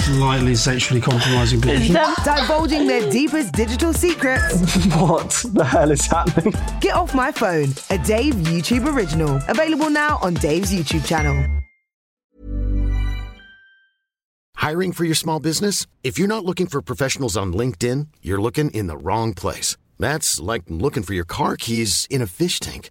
Slightly sexually compromising people. Divulging their deepest digital secrets. What the hell is happening? Get Off My Phone, a Dave YouTube original. Available now on Dave's YouTube channel. Hiring for your small business? If you're not looking for professionals on LinkedIn, you're looking in the wrong place. That's like looking for your car keys in a fish tank.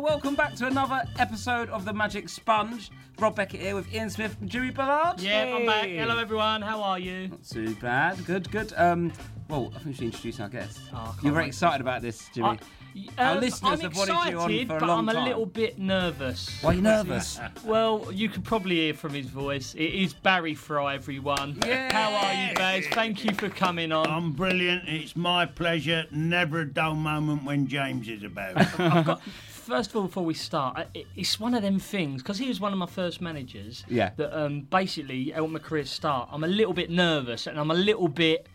welcome back to another episode of the Magic Sponge. Rob Beckett here with Ian Smith and Jimmy Bullard. Yeah, I'm back. Hello, everyone. How are you? Not too bad. Good, good. Um, well, I think we should introduce our guest. Oh, You're very wait. excited about this, Jimmy. Our Um, listeners I'm have wanted excited, you on for a but long I'm a time. little bit nervous. Why are you nervous? Well, you can probably hear from his voice. It is Barry Fry, everyone. Yeah. How are you, Baz? Thank you for coming on. I'm brilliant. It's my pleasure. Never a dull moment when James is about. First of all, before we start, I- it- it's one of them things because he was one of my first managers. Yeah. That um, basically helped my career start. I'm a little bit nervous and I'm a little bit.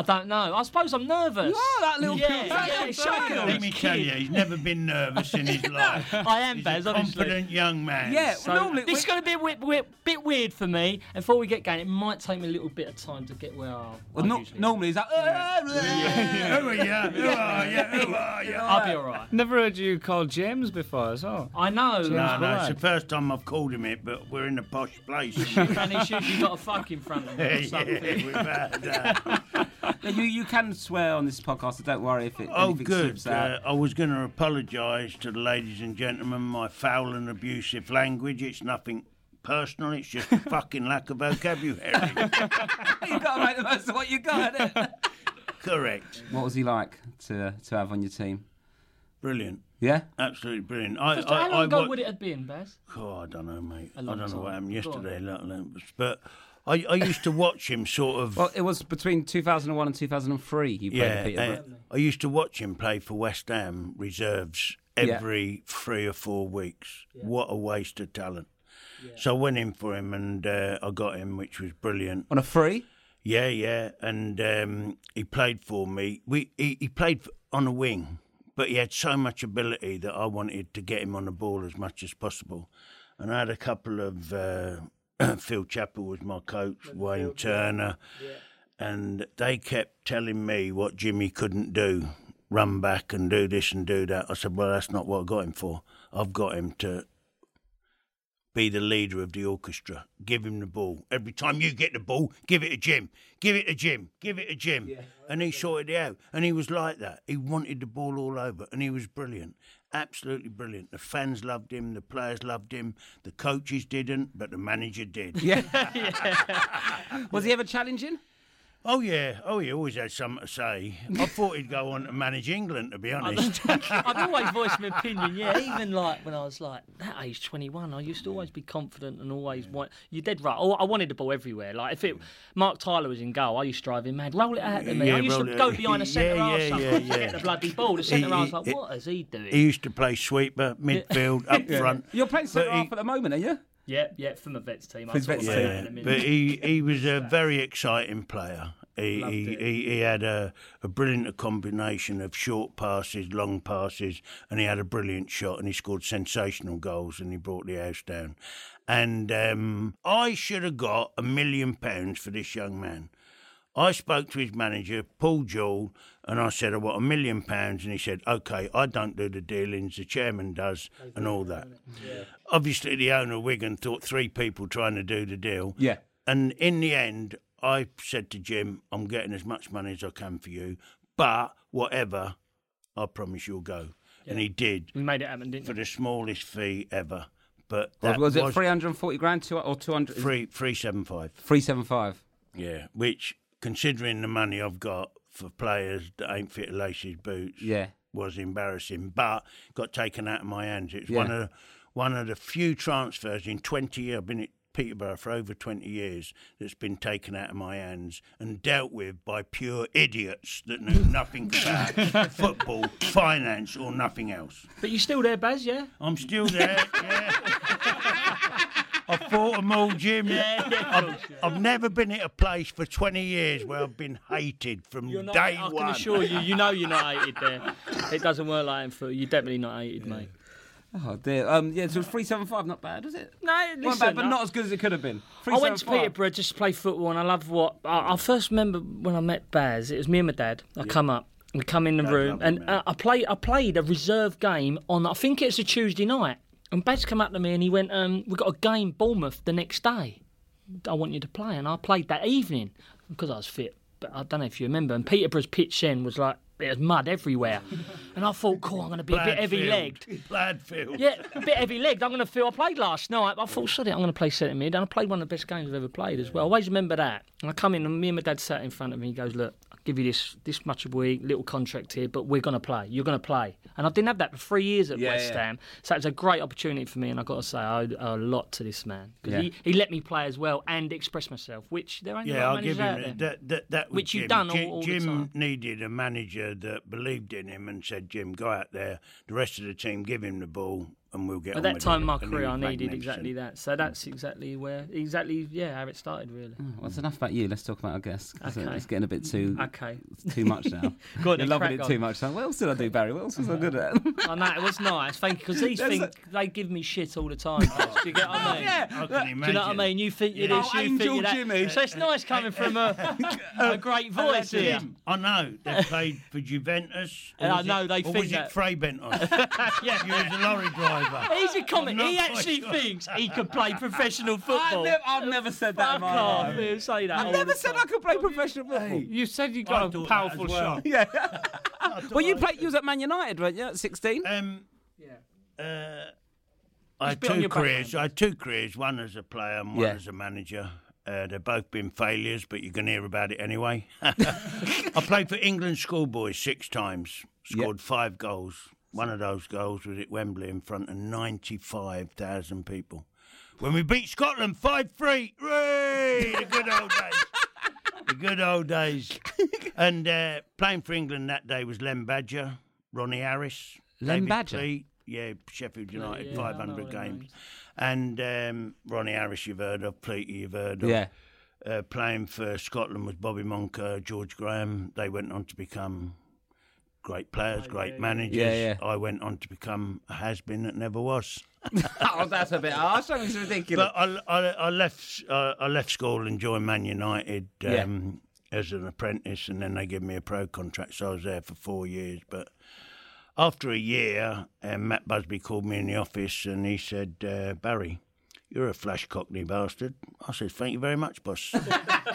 I don't know. I suppose I'm nervous. You are that little yeah, that yeah, little show child. Let me tell you, he's never been nervous in his life. I am, He's Baz, a honestly. confident young man. Yeah, So normally this is going to be a bit, bit, bit weird for me. Before we get going, it might take me a little bit of time to get where I. well, no, am. normally he's that. Who are you? Who are you? Who are you? I'll be all right. Never heard you call James before as well. I know. No, no, it's the first time I've called him it, but we're in a posh place. and he's usually got a fuck in front of him or yeah, something. we've had, uh, You, you can swear on this podcast, so don't worry if it Oh, anything good. slips out. Uh, I was going to apologise to the ladies and gentlemen my foul and abusive language. It's nothing personal. It's just a fucking lack of vocabulary. You've got to make the most of what you got. innit? Correct. what was he like to to have on your team? Brilliant. Yeah. Absolutely brilliant. I, Just I, how long I ago wa- would it have been, Baz? Oh, I don't know, mate. I don't know what time. happened yesterday. But I, I used to watch him sort of. Well, it was between 2001 and 2003 you played yeah, at Peterborough. uh, I used to watch him play for West Ham reserves Yeah. every three or four weeks. What a waste of talent. So I went in for him and uh, I got him, which was brilliant. On a free? Yeah, yeah, and um, he played for me. We he, he played on a wing, but he had so much ability that I wanted to get him on the ball as much as possible. And I had a couple of uh, Phil Chappell was my coach, Wayne Turner, and they kept telling me what Jimmy couldn't do, run back and do this and do that. I said, well, that's not what I got him for. I've got him to be the leader of the orchestra. Give him the ball. Every time you get the ball, give it to Jim. Give it to Jim. Give it to Jim. and he sorted it out. And he was like that. He wanted the ball all over, and he was brilliant. Absolutely brilliant. The fans loved him. The players loved him. The coaches didn't, but the manager did. Yeah. yeah. Was he ever challenging? Oh yeah, oh he always had something to say. I thought he'd go on to manage England, to be honest. I've always voiced my opinion, yeah. Even like when I was like that age, 21, I used to always be confident and always want. You're dead right. Oh, I wanted the ball everywhere. Like if it, Mark Tyler was in goal, I used to drive him mad. Roll it out to me. Yeah, I used to it go behind the centre Yeah, half yeah, sometimes yeah, to yeah. get the bloody ball. The centre He- half he- like, what is he doing? he used to play sweeper, midfield, up front. You're playing But centre half at the moment, are you? Yeah, yeah, from a vets team. I'll his vets team. that in a minute. But he, he was a very exciting player. He, he, he, he had a, a brilliant combination of short passes, long passes, and he had a brilliant shot and he scored sensational goals and he brought the house down. And um, I should have got a million pounds for this young man. I spoke to his manager, Paul Jewell, and I said, I want a million pounds. And he said, OK, I don't do the dealings, the chairman does, and all that. Obviously, the owner of Wigan thought three people trying to do the deal. Yeah. And in the end, I said to Jim, I'm getting as much money as I can for you, but whatever, I promise you'll go. And he did we made it happen, didn't for we? the smallest fee ever. But Was, that was it 340 grand two, or 200? 375. 375. Yeah, which, considering the money I've got for players that ain't fit to lace his boots, Yeah. was embarrassing. But got taken out of my hands. It's Yeah. one of the, one of the few transfers in 20 years. I've been at Peterborough for over 20 years that's been taken out of my hands and dealt with by pure idiots that knew nothing about football, finance, or nothing else. But you're still there, Baz, yeah? I'm still there. Yeah. I fought them all, Jim. I've, I've never been at a place for 20 years where I've been hated from You're not, day I can one. assure you, you know you're not hated there. It doesn't work like that for You're definitely not hated, mate. Oh dear. Um, yeah, so 375, not bad, was it? No, Not listen, bad, but I- not as good as it could have been. I went to Peterborough just to play football, and I love what I, I first remember when I met Baz. It was me and my dad. I come up, we come in the Dad room, loved and uh, I played. I played a reserve game on. I think it's a Tuesday night, and Baz come up to me and he went, um, "We got a game Bournemouth the next day. I want you to play." And I played that evening because I was fit. But I don't know if you remember. And Peterborough's pitch then was like was mud everywhere, and I thought, "Cool, I'm going to be a bit heavy legged." Bladfield. Yeah, a bit heavy legged. I'm going to feel. I played last night. But I thought, sod it, I'm going to play centre mid. And I played one of the best games I've ever played as well. I always remember that. And I come in, and me and my dad sat in front of me. He goes, Look, give you this this much a week, little contract here, but we're going to play. You're going to play. And I didn't have that for three years at Yeah, West yeah. Ham. So it was a great opportunity for me. And I've got to say, I owe a lot to this man. Because Yeah. he, he let me play as well and express myself, which there ain't a lot Yeah, of I'll give managers him that. That, that was Which you've done all- Jim, all the Jim time. needed a manager that believed in him and said, "Jim, go out there. The rest of the team, give him the ball, and we'll get." At on that with time it." in my career, I needed exactly that. So that's exactly where, exactly, yeah, how it started, really. Oh, well, that's enough about you. Let's talk about our guests. 'cause Okay. It's getting a bit too Okay. too much now. Go on You're loving it on. too much. Like, what else did I do, Barry? What else was I good at? I know it was nice, thank you. Because these There's things they give me shit all the time. Do you get what I oh, mean? I can Do you know what I mean? You think you're Yeah. this, Oh, you Angel think you're that. Jimmy. So it's nice coming from a, a great voice here. I know they played for Juventus. or I was know, it- they or think was that. it Fray Bentos? Yeah. you was a lorry driver. He's a comic. He actually sure. thinks he could play professional football. I've never, I've never said that in Fuck my off. life. Say that. I've never said time. I could play professional football. You said you got a powerful well. shot. Yeah. Well, you played. You was at Man United, weren't you? At 16. Um, uh, I had two careers. I had two careers. One as a player and one Yeah. as a manager. Uh, they've both been failures, but you're going to hear about it anyway. I played for England schoolboys six times. Scored five goals. One of those goals was at Wembley in front of ninety-five thousand people. When we beat Scotland five three, The good old days. The good old days. And uh, playing for England that day was Len Badger, Ronnie Harris, Len David Badger? Yeah, Sheffield United, yeah, 500 games. And um, Ronnie Harris, you've heard of, Pleaty, you've heard of. Yeah. Uh, playing for Scotland was Bobby Moncur, George Graham. They went on to become great players, great managers. Yeah, yeah. I went on to become a has-been that never was. oh, that's a bit harsh. That was ridiculous. But I, I, I left uh, I left school and joined Man United Yeah. um, as an apprentice, and then they gave me a pro contract. So I was there for four years. But after a year, um, Matt Busby called me in the office and he said, uh, "Barry, you're a flash cockney bastard." I said, "Thank you very much, boss."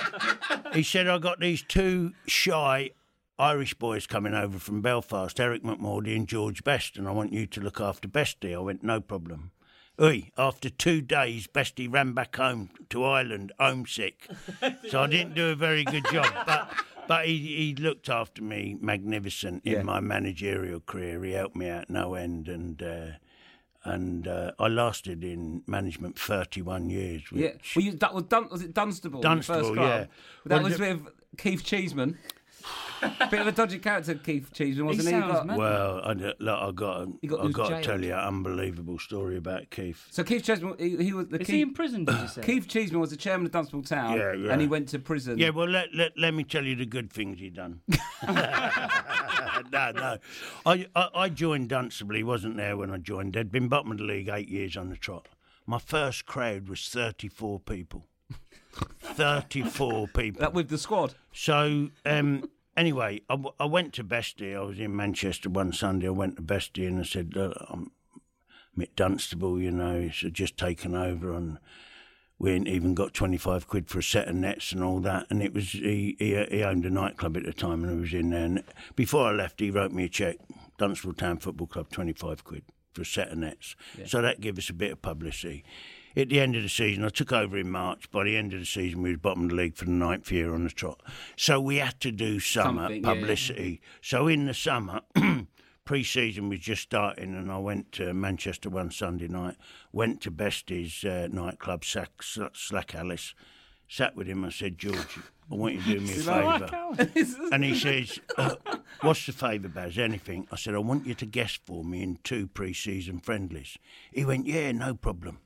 he said, "I got these two shy." Irish boys coming over from Belfast, Eric McMordie and George Best, and I want you to look after Bestie. I went, no problem. Oi, after two days, Bestie ran back home to Ireland, homesick. So I didn't do a very good job. But but he, he looked after me magnificent in Yeah. my managerial career. He helped me out no end, and uh, and uh, I lasted in management 31 years. Which, Yeah. Well, you, that was Dun- was it Dunstable? your Dunstable, first club? yeah. That Well, was the- with Keith Cheeseman. Bit of a dodgy character, Keith Cheeseman, wasn't he? sounds Got- mad. Well, I, look, I got, He got- I was got to jailed. tell you an unbelievable story about Keith. So Keith Cheeseman, he, he was the Is Keith, he in prison, did you say? Keith Cheeseman was the chairman of Dunstable Town, Yeah, yeah. and he went to prison. Yeah, well, let, let, let me tell you the good things he done. no, no. I, I, I joined Dunstable. He wasn't there when I joined. They'd been bottom of the league eight years on the trot. My first crowd was 34 people. 34 people. That with the squad. So, um, anyway, I, w- I went to Bestie. I was in Manchester one Sunday. I went to Bestie and I said, Look, I'm, I'm Dunstable, you know, it's just taken over and we ain't even got 25 quid for a set of nets and all that. And it was, he, he, he owned a nightclub at the time and I was in there. And before I left, he wrote me a cheque, Dunstable Town Football Club, 25 quid for a set of nets. So that gave us a bit of publicity. At the end of the season, I took over in March. By the end of the season, we was bottom of the league for the ninth year on the trot. So we had to do summer Something, yeah, yeah. publicity. So in the summer, pre-season was just starting, and I went to Manchester one Sunday night. Went to Bestie's uh, nightclub, Slack, Slack Alice. Sat with him. I said, George, I want you to do me a favour. And he says, uh, What's the favour, Baz? Anything? I said, I want you to guess for me in two pre season friendlies. He went, Yeah, no problem.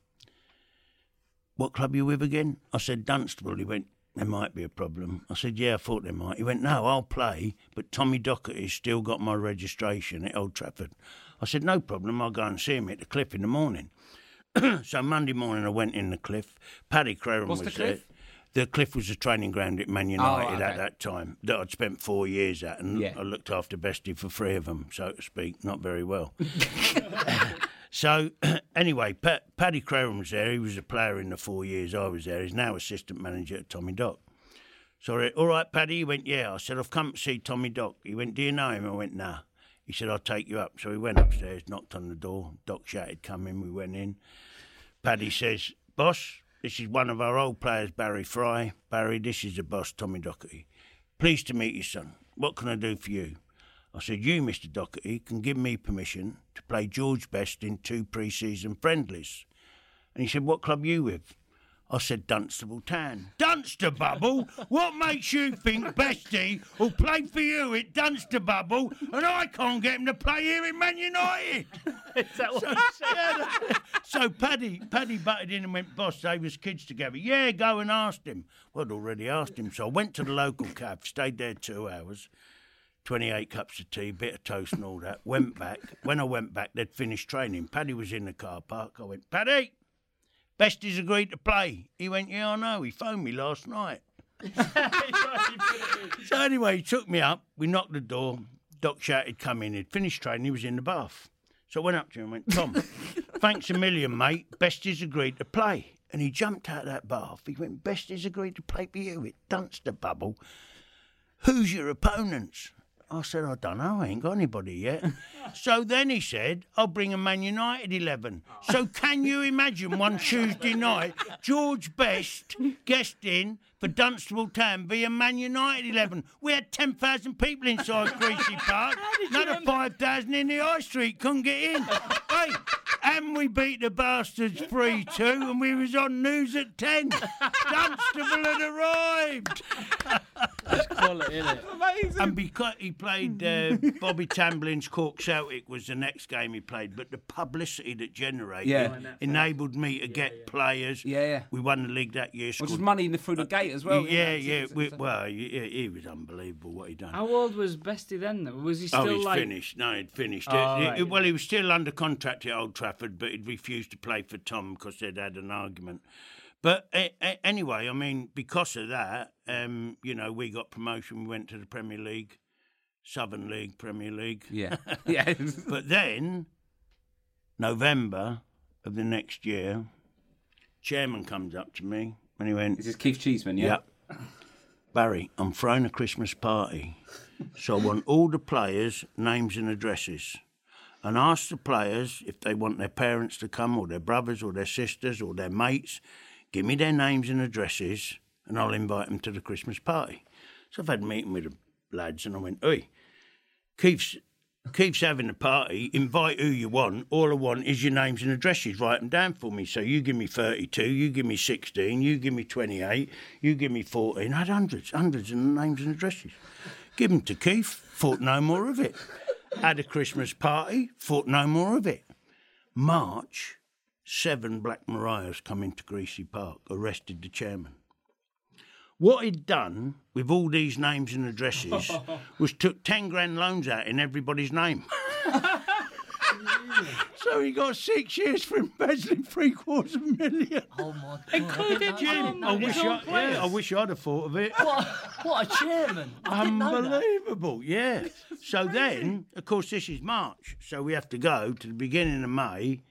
What club you with again? I said, Dunstable. He went, There might be a problem. I said, Yeah, I thought there might. He went, No, I'll play, but Tommy Docherty's still got my registration at Old Trafford. I said, No problem. I'll go and see him at the cliff in the morning. so Monday morning, I went in the cliff. Paddy Crerand was the cliff? there. The cliff was a training ground at Man United oh, okay. at that time that I'd spent four years at, and Yeah. I looked after Bestie for three of them, so to speak. Not very well. so anyway, pa- Paddy Crerand was there. He was a player in the four years I was there. He's now assistant manager at Tommy Dock. So I went, all right, Paddy. He went, yeah. I said, I've come to see Tommy Dock. He went, do you know him? I went, nah. He said, I'll take you up. So we went upstairs, knocked on the door. Doc shouted, come in. We went in. Paddy says, boss, this is one of our old players, Barry Fry. Barry, this is the boss, Tommy Docherty. Pleased to meet you, son. What can I do for you? I said, You, Mr. Docherty, can give me permission to play George Best in two pre season friendlies. And he said, What club you with? I said, Dunstable Town. Dunstable? What makes you think Bestie will play for you at Dunstable and I can't get him to play here in Man United? Is that what so, you said? yeah, so Paddy, Paddy butted in and went, Boss, they was kids together. Yeah, go and ask him. Well, I'd already asked him. So I went to the local cab, stayed there two hours. 28 cups of tea, bit of toast and all that. Went back. When I went back, they'd finished training. Paddy was in the car park. I went, Paddy, Bestie's agreed to play. He went, Yeah, I know. He phoned me last night. so anyway, he took me up. We knocked the door. Doc shouted, Come in. He'd finished training. He was in the bath. So I went up to him and went, Tom, thanks a million, mate. Bestie's agreed to play. And he jumped out of that bath. He went, Bestie's agreed to play for you It at Dunstable. Who's your opponents? I said, I don't know, I ain't got anybody yet. so then he said, I'll bring a Man United 11. So can you imagine one Tuesday night, George Best guest in for Dunstable Town via Man United 11? We had 10,000 people inside Creasey Park, another 5,000 in the High Street, couldn't get in. hey, and we beat the bastards 3 2, and we was on news at 10. Dunstable had arrived. Quality, isn't it? Amazing. And because he played uh, Bobby Tambling's Cork Celtic was the next game he played, but the publicity that generated Yeah. enabled me to get players. Yeah, yeah. We won the league that year. Which scored- money in the through the gate as well. yeah, isn't it? yeah. It's- we, it's- well, yeah, he was unbelievable what he done. How old was Bestie then? Though? Was he still oh, he's like? finished. No, he'd finished. Oh, Uh, he- right. well, he was still under contract at Old Trafford, but he'd refused to play for Tom because they'd had an argument. But uh, uh, anyway, I mean, because of that, um, you know, we got promotion. We went to the Premier League, Southern League, Premier League. Yeah. yeah. But then, November of the next year, chairman comes up to me and he went, This is Keith Cheeseman, yeah? Yep. Barry, I'm throwing a Christmas party. So I want all the players' names and addresses. and ask the players if they want their parents to come or their brothers or their sisters or their mates. Give me their names and addresses, and I'll invite them to the Christmas party. So I've had a meeting with the lads, and I went, "Oi, Keith's Keith's having a party. Invite who you want. All I want is your names and addresses. Write them down for me. So you give me 32, you give me 16, you give me 28, you give me 14. I had hundreds, hundreds of names and addresses. Give them to Keith. Thought no more of it. Had a Christmas party. Thought no more of it. March, seven Black Marias come into Creasey Park, arrested the chairman. What he'd done with all these names and addresses was took 10 grand loans out in everybody's name. so he got six years for embezzling three quarters of a million. Oh my god! Included Jim, oh I wish, I, yeah, I wish I'd have thought of it. What, what a chairman! I didn't know that. Unbelievable, yeah. So then, of course, this is March, so we have to go to the beginning of May.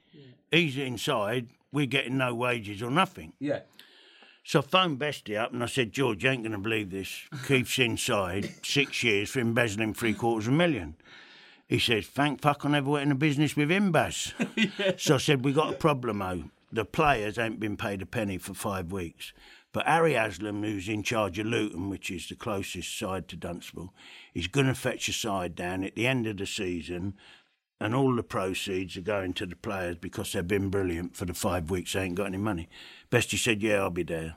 He's inside, we're getting no wages or nothing. Yeah. So I phoned Bestie up and I said, George, you ain't going to believe this. Keith's inside six years for embezzling three quarters of a million. He says, thank fuck I never went into business with him, Baz. So I said, we got a problem, oh. The players ain't been paid a penny for five weeks. But Harry Haslam, who's in charge of Luton, which is the closest side to Dunstable, is going to fetch a side down at the end of the season, and all the proceeds are going to the players because they've been brilliant for the five weeks. They ain't got any money. Bestie said, "Yeah, I'll be there."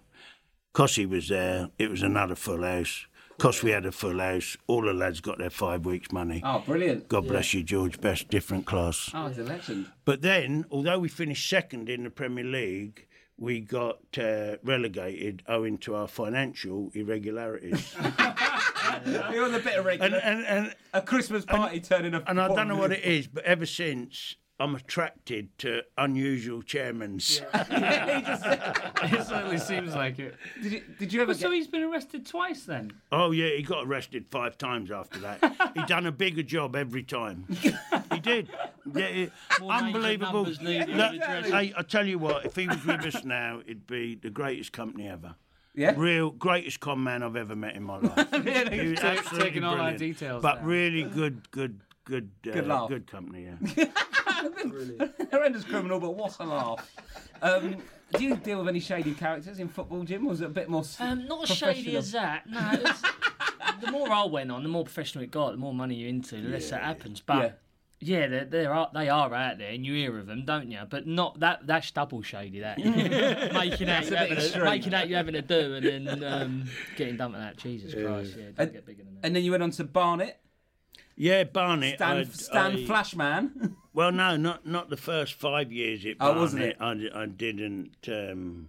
Cossie was there. It was another full house. Cos we had a full house. All the lads got their five weeks' money. Oh, brilliant. God bless you, George. Best different class. Oh, he's a legend. But then, although we finished second in the Premier League, we got uh, relegated owing to our financial irregularities. You're on the bit of and, and, and, a Christmas party turning up. and I don't know what it is, but ever since I'm attracted to unusual chairmans. it certainly seems like it. Did you, did you ever Well, so he's been arrested twice then? Oh yeah, he got arrested five times after that. he done a bigger job every time. he did. Yeah, it- More unbelievable. numbers needed, Look, hey, I tell you what, if he was with us now, it'd be the greatest company ever. Yeah? Real greatest con man I've ever met in my life. Really? He was Take- absolutely taking all our brilliant. details but down. really good, good, good, uh, Good laugh. good company. Yeah. Horrendous criminal, but what a laugh. Um, do you deal with any shady characters in football, Jim? Or was it a bit more s- Um, not as shady professional? as that. No, it was, the more I went on, the more professional it got, the more money you're into, the less that happens. But yeah, they're, they're out, they are out there, and you hear of them, don't you? But not that. That's double shady. That making out That's you a bit having a, making out you having to do, and then um, getting done with that. Jesus Christ, yeah, don't And- get bigger than that. And then you went on to Barnet, Yeah, Barnet. Stan, I'd- Stan I- Flashman. Well, no, not not the first five years at Oh, Barnet. wasn't it? I, I didn't. Um,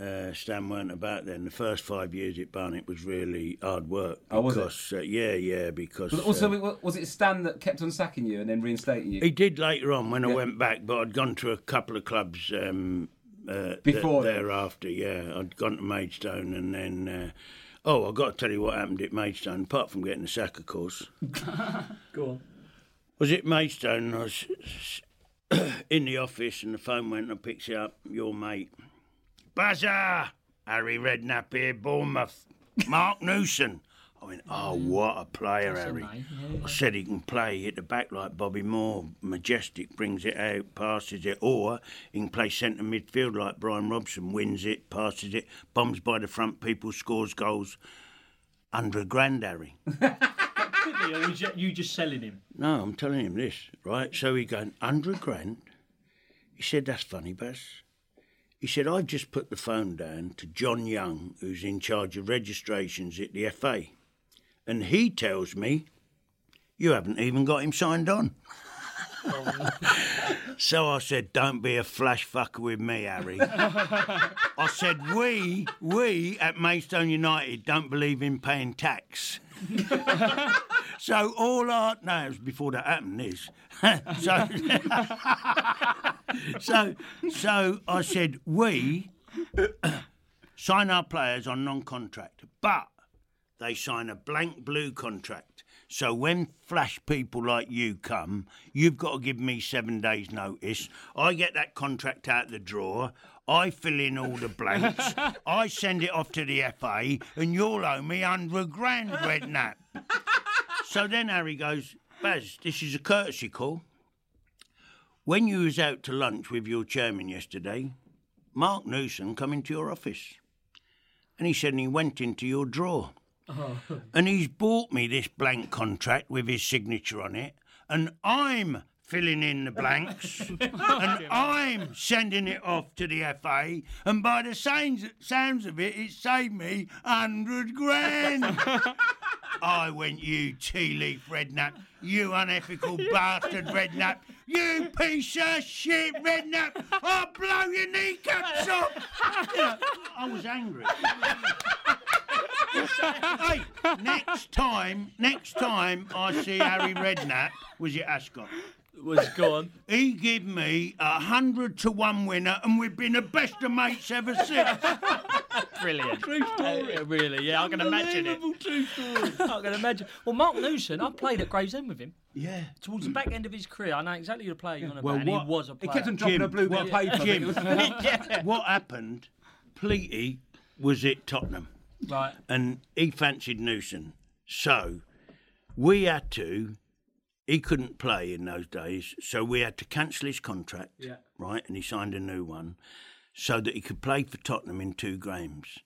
uh, Stan weren't about then. The first five years at Barnet was really hard work. Oh, was it? Uh, yeah, yeah, because But also, uh, was it Stan that kept on sacking you and then reinstating you? he did later on when I went back, but I'd gone to a couple of clubs um, uh, Before th- thereafter. Yeah, I'd gone to Maidstone, and then. Uh, oh, I've got to tell you what happened at Maidstone. Apart from getting the sack, of course. Go on. was it Maidstone? I was in the office and the phone went and I picked it up. Your mate. Buzzer! Harry Redknapp here, Bournemouth. Mark Newson. I went, oh, mm. what a player, Harry. yeah, I said he can play, hit the back like Bobby Moore, majestic, brings it out, passes it, or he can play centre midfield like Brian Robson, wins it, passes it, bombs by the front people, scores goals. Under a grand, Harry. Or was you- just selling him? No, I'm telling him this, right? So he going, under a grand? He said, that's funny, Baz. He said, I've just put the phone down to John Young, who's in charge of registrations at the FA. And he tells me, you haven't even got him signed on. Oh, so I said, don't be a flash fucker with me, Harry. I said, we, we at Maidstone United don't believe in paying tax. So all our no, it before that happened. is so, so, so I said we sign our players on non-contract, but they sign a blank blue contract. So when flash people like you come, you've got to give me seven days' notice. I get that contract out the drawer. I fill in all the blanks. I send it off to the FA, and you'll owe me hundred grand, Redknapp. So then Harry goes, Baz, this is a courtesy call. When you was out to lunch with your chairman yesterday, Mark Newson come into your office, and he said he went into your drawer, Uh-huh. and he's bought me this blank contract with his signature on it, and I'm filling in the blanks, and I'm sending it off to the FA, and by the sounds, sounds of it, it saved me hundred grand. I went, you tea leaf redknapp, you unethical bastard redknapp, you piece of shit redknapp, I'll blow your kneecaps off. You know, I was angry. hey, next time, next time I see Harry Redknapp, was it Ascot? Was gone. He give me a hundred to one winner, and we've been the best of mates ever since. Brilliant. True Uh, really, yeah, I can imagine it. True story. I can imagine. Well, Mark Newson, I played at Gravesend with him. Yeah. Towards the back end of his career, I know exactly the player you're on about, Well, and what- he was a player. He kept on dropping a blue bit of what- paper. Jim, yeah. what happened? Pleaty was at Tottenham. Right. and he fancied Newson. So we had to. He couldn't play in those days, so we had to cancel his contract. Yeah. Right, and he signed a new one, so that he could play for Tottenham in two games.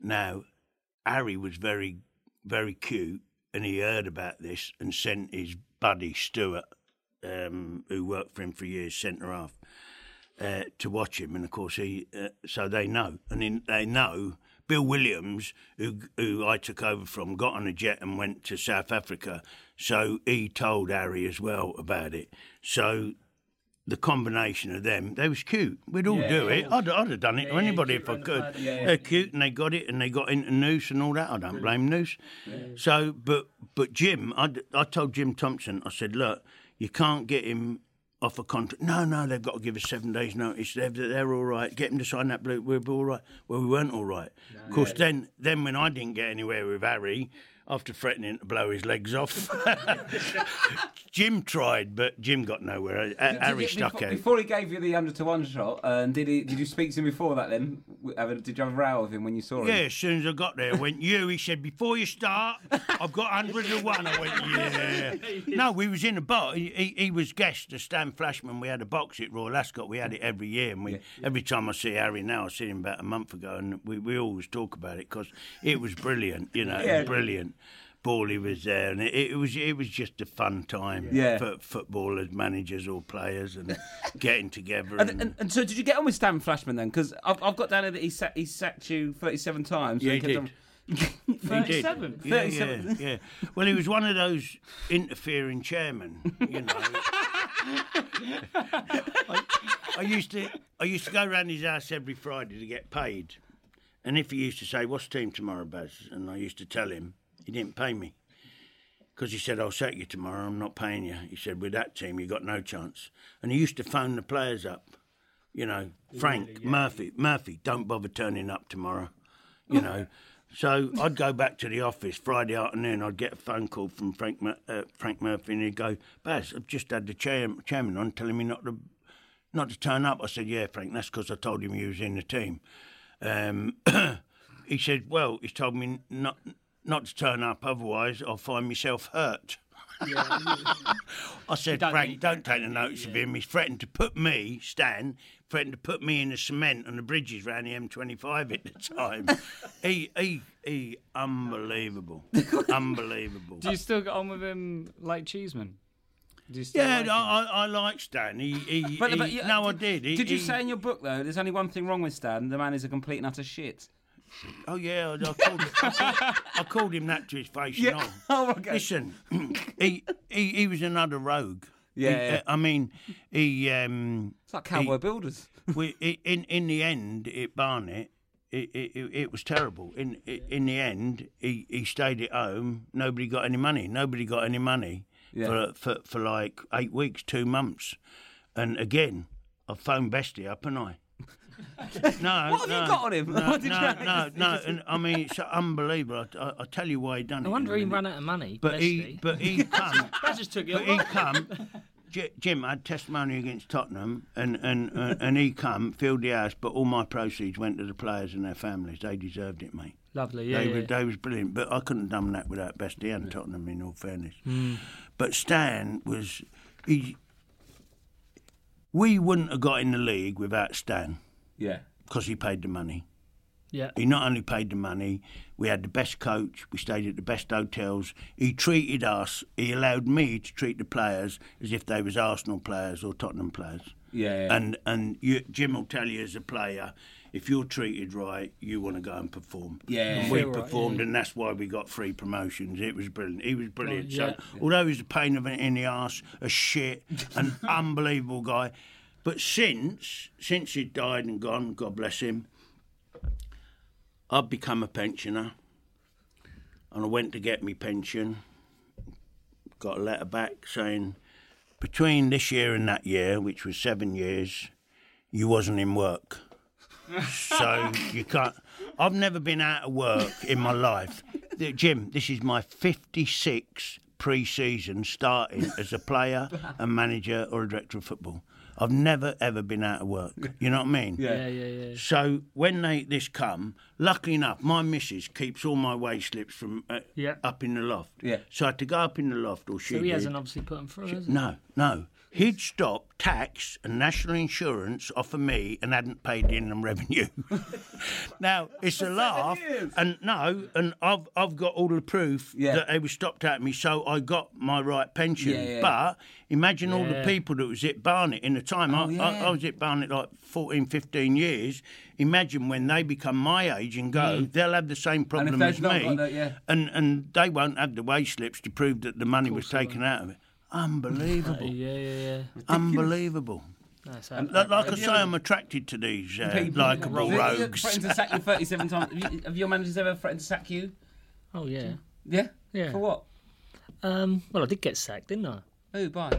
Now, Harry was very, very cute, and he heard about this and sent his buddy Stuart, um, who worked for him for years, centre half, uh, to watch him, and of course he. Uh, so they know, and in, they know Bill Williams, who who I took over from, got on a jet and went to South Africa. So he told Harry as well about it. So. The combination of them, they was cute. We'd all Yeah, do it. I'd, I'd have done it Yeah, to anybody if I could. Yeah, yeah. They're cute and they got it and they got into Noose and all that. I don't blame Noose. So, but but Jim, I, I told Jim Thompson, I said, look, you can't get him off a contract. No, no, they've got to give us seven days' notice. They're, they're all right. Get them to sign that blue. We're all right. Well, we weren't all right. of course, then then when I didn't get anywhere with Harry, after threatening to blow his legs off, Jim tried, but Jim got nowhere. Harry stuck before, out. before he gave you the under to one shot, uh, did he? Did you speak to him before that? Then W- have a- did you have a row with him when you saw him? Yeah, as soon as I got there, I went, you. He said, before you start, I've got 101. I went, yeah. No, we was in a box. He, he, he was guest to Stan Flashman. We had a box at Royal Ascot. We had it every year. And we every time I see Harry now, I see him about a month ago, and we, we always talk about it because it was brilliant. You know, it was brilliant. Bally was there, and it, it was it was just a fun time Yeah. for footballers, managers, or players, and getting together. And, And, and, and so, did you get on with Stan Flashman then? Because I've, I've got down here that he, sa- he sacked you 37 times. Yeah, and he kept did. on- He did. 37? Yeah, 37. yeah, yeah. Well, he was one of those interfering chairmen, you know. I, I used to I used to go round his house every Friday to get paid. And if he used to say, What's team tomorrow, Baz? And I used to tell him, he didn't pay me. Because he said, I'll sack you tomorrow, I'm not paying you. He said, With that team, you got no chance. And he used to phone the players up. You know, Frank, Murphy, Murphy, don't bother turning up tomorrow. You know. So I'd go back to the office Friday afternoon. I'd get a phone call from Frank Mur- uh, Frank Murphy, and he'd go, "Baz, I've just had the chair- chairman on telling me not to not to turn up." I said, "Yeah, Frank, that's because I told him you was in the team." Um, he said, "Well, he's told me not not to turn up, otherwise I'll find myself hurt." I said, don't Frank, don't take the notice of him. He's threatened to put me, Stan, threatened to put me in the cement on the bridges around the M25 at the time. he, he, he, unbelievable, unbelievable. Do you still get on with him like Cheeseman? Do you still Yeah, like? I, I, I like Stan. He, he, But- he- but no, I did. He, Did you say in your book though? There's only one thing wrong with Stan. The man is a complete and utter shit. Oh yeah, I, called, called, I called him that to his face. Yeah. And all. Oh, okay. Listen, he, he he was another rogue. Yeah, He- yeah. I mean, he. Um, It's like cowboy he- builders. we, in in the end, at Barnet, it, it, it, it was terrible. In in the end, he, he stayed at home. Nobody got any money. Nobody got any money Yeah. for, for for like eight weeks, two months. And again, I phoned Bestie up, and I. No, What have no, you got on him? No, What did you no, no, no. And I mean, it's unbelievable. I, I, I tell you why he done it. I wonder he ran out of money. But he, but he come. That just took you But he come. J- Jim I had testimony against Tottenham, and and uh, and he come filled the house, but all my proceeds went to the players and their families. They deserved it, mate. Lovely, yeah, they, yeah. Were, they was brilliant, but I couldn't have done that without Bestie and Tottenham. In all fairness, Mm. but Stan was he. We wouldn't have got in the league without Stan. Yeah. because he paid the money. Yeah. He not only paid the money, we had the best coach, we stayed at the best hotels. He treated us, he allowed me to treat the players as if they was Arsenal players or Tottenham players. Yeah, yeah. And and you, Jim will tell you as a player, if you're treated right, you want to go and perform. Yeah. And we Feel right, performed, yeah. and that's why we got three promotions. It was brilliant. He was brilliant. Right, yeah. So, although he was a pain in the ass, a shit, an unbelievable guy, but since since he died and gone, God bless him, I've become a pensioner, and I went to get me pension. Got a letter back saying, between this year and that year, which was seven years, you wasn't in work. so you can't. I've never been out of work in my life. Jim, this is my 56 pre-season starting as a player, a manager, or a director of football. I've never ever been out of work. You know what I mean? Yeah, yeah, yeah. So when they this come, luckily enough, my missus keeps all my wage slips from uh, Yeah. up in the loft. Yeah. So I had to go up in the loft, or she So he did. hasn't obviously put them through, has he? No, no. He'd stopped tax and national insurance off of me and hadn't paid the inland revenue. now it's a laugh, and no, and I've I've got all the proof Yeah. that they were stopped at me, so I got my right pension. Yeah, yeah. But imagine all the people that was at Barnet in the time. I, I, yeah. I was at Barnet like 14, 15 years. Imagine when they become my age and go, they'll have the same problem as me, that, and and they won't have the wage slips to prove that the money was taken out of it. Unbelievable. Yeah, yeah, yeah. Unbelievable. That's how- Like, like I say, I'm attracted to these uh, People- likeable Have you rogues. Threatened to sack you 37 times. Have, you, have your managers ever threatened to sack you? Oh yeah. Yeah? Yeah. For what? Um, well, I did get sacked, didn't I? Who, by?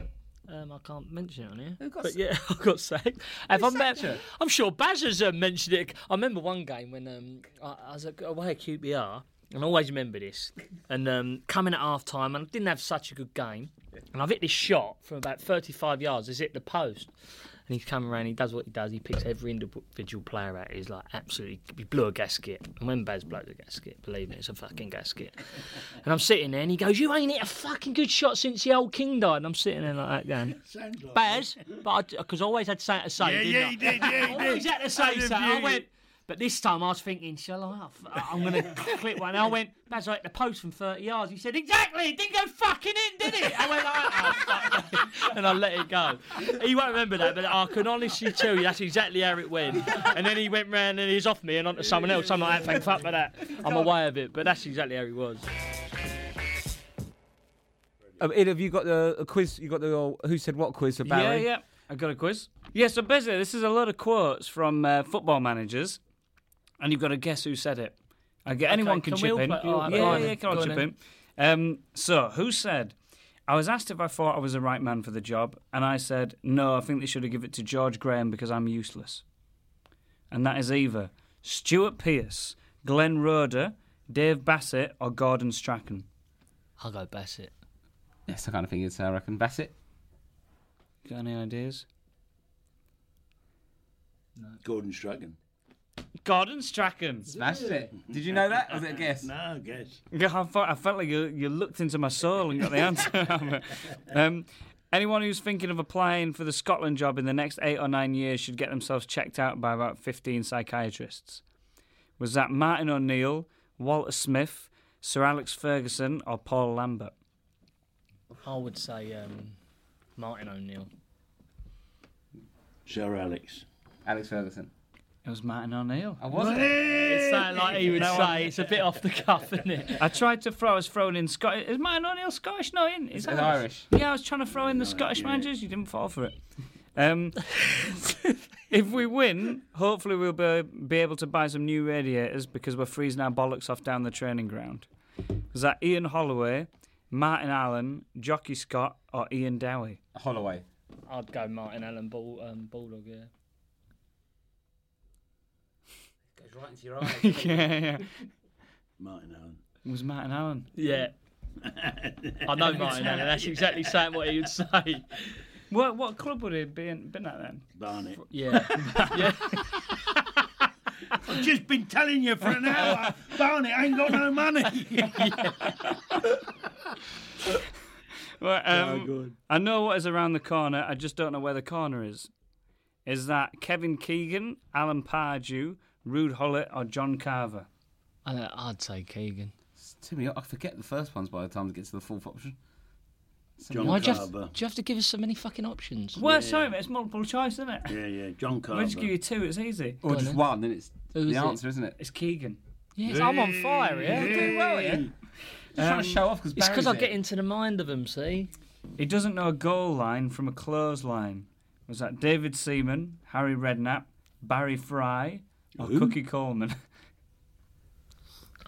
Um, I can't mention it on here. Who got but sacked? yeah, I got sacked. Have I met, I'm sure Baz has uh, mentioned it. I remember one game when um, I, I was at- away at QPR, and I always remember this. And um, coming at half time, and I didn't have such a good game. And I've hit this shot from about 35 yards. It's hit the post. And he's coming around, he does what he does. He picks every individual player out. He's like, absolutely, he blew a gasket. And when Baz blows a gasket, believe me, it's a fucking gasket. And I'm sitting there, and he goes, You ain't hit a fucking good shot since the old king died. And I'm sitting there like that, going, Baz, but because I, always had something to say. Yeah, yeah, I? he did, yeah, he I did. always had to say something. I went, but this time I was thinking, shall I? I'm going to clip one. And I went, Baz, I hit the post from 30 yards. He said, exactly, it didn't go fucking in, did it? I went, oh, fuck. and I let it go. He won't remember that, but I can honestly tell you that's exactly how it went. And then he went round and he was off me and onto someone else. I'm like, thank fuck for that. I'm aware of it, but that's exactly how he was. Um, Ed, have you got the a quiz? You got the uh, who said what quiz for Yeah, Barry? yeah. I got a quiz. Yeah, so basically, this is a lot of quotes from uh, football managers, and you've got to guess who said it. I get anyone can, can we chip in. play- all right, yeah, go on yeah, then, can all go on chip then. in. Um, so, who said? I was asked if I thought I was the right man for the job, and I said no. I think they should have given it to George Graham because I'm useless. And that is either Stuart Pearce, Glenn Roeder, Dave Bassett, or Gordon Strachan. I'll go Bassett. That's the kind of thing it's, I reckon. Bassett? Got any ideas? No. Gordon Strachan. Gordon Strachan. Smashed it. Did you know that? Or was it a guess? No, I guess. Yeah, I felt, I felt like you, you looked into my soul and got the answer. um, anyone who's thinking of applying for the Scotland job in the next eight or nine years should get themselves checked out by about 15 psychiatrists. Was that Martin O'Neill, Walter Smith, Sir Alex Ferguson, or Paul Lambert? I would say um, Martin O'Neill. Sir Alex. Alex Ferguson. It was Martin O'Neill. I was it? It's something like he would No, say. I'm- It's a bit off the cuff, isn't it? I tried to throw, I was throwing in Scottish. Is Martin O'Neill Scottish? No, in. Is He's that Irish. Yeah, I was trying to throw in the Scottish managers. You didn't fall for it. Um, if we win, hopefully we'll be, be able to buy some new radiators because we're freezing our bollocks off down the training ground. Is that Ian Holloway, Martin Allen, Jocky Scott, or Ian Dowie? Holloway. I'd go Martin Allen Bull, um, Bulldog. Yeah. Goes right into your eyes. yeah, yeah. Martin Allen. It was Martin Allen. Yeah. I know Martin Allen. That's exactly saying what he would say. What what club would he been been at then? Barnet. Yeah. yeah. I've just been telling you for an hour, Barnet ain't got no money. Right, um, I know what is around the corner. I just don't know where the corner is. Is that Kevin Keegan, Alan Pardew, Ruud Gullit, or John Carver? Uh, I'd say Keegan. Timmy. I forget the first ones by the time it gets to the fourth option. John Why do you, have, Carver. do you have to give us so many fucking options? Well, sorry, mate, it's multiple choice, isn't it? Yeah, yeah, John Carver. We'll just give you two. It's easy. Or just one, then it's Who the is answer, isn't it? It's Keegan. Yes, I'm on fire, yeah? You're doing well, yeah. Just trying to show off because It's because I get into the mind of him, see? He doesn't know a goal line from a clothesline. Was that David Seaman, Harry Redknapp, Barry Fry, or Cookie Coleman?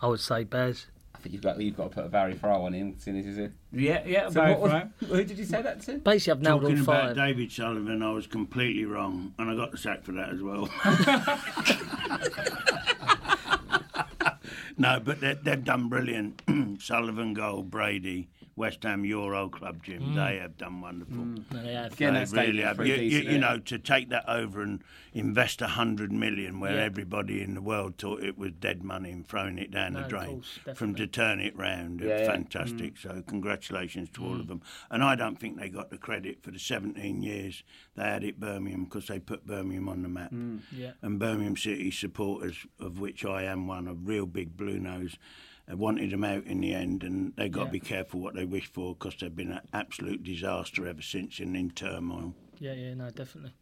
I would say Bez. I think you've got you've got to put a Barry Fry one in, seeing as he's here. yeah, yeah, So Barry what was- Fry. Who did you say that to? Basically, I've nailed Talking all about five. David Sullivan, I was completely wrong, and I got the sack for that as well. no, but they, they've done brilliant. Sullivan, Gold, Brady, West Ham, your old club, Jim. Mm. They have done wonderful. No, they have. Again, They really have. You, you, you know, to take that over and invest a hundred million, where Yeah. everybody in the world thought it was dead money and throwing it down No, the drain, course, from to turn it round, Yeah, it's yeah. fantastic. So congratulations to all mm. of them. And I don't think they got the credit for the 17 years they had at Birmingham because they put Birmingham on the map. Yeah. And Birmingham City supporters, of which I am one, a real big blue nose. Wanted them out in the end, and they've got to be careful what they wish for because they've been an absolute disaster ever since and in turmoil. Yeah, yeah, no, definitely.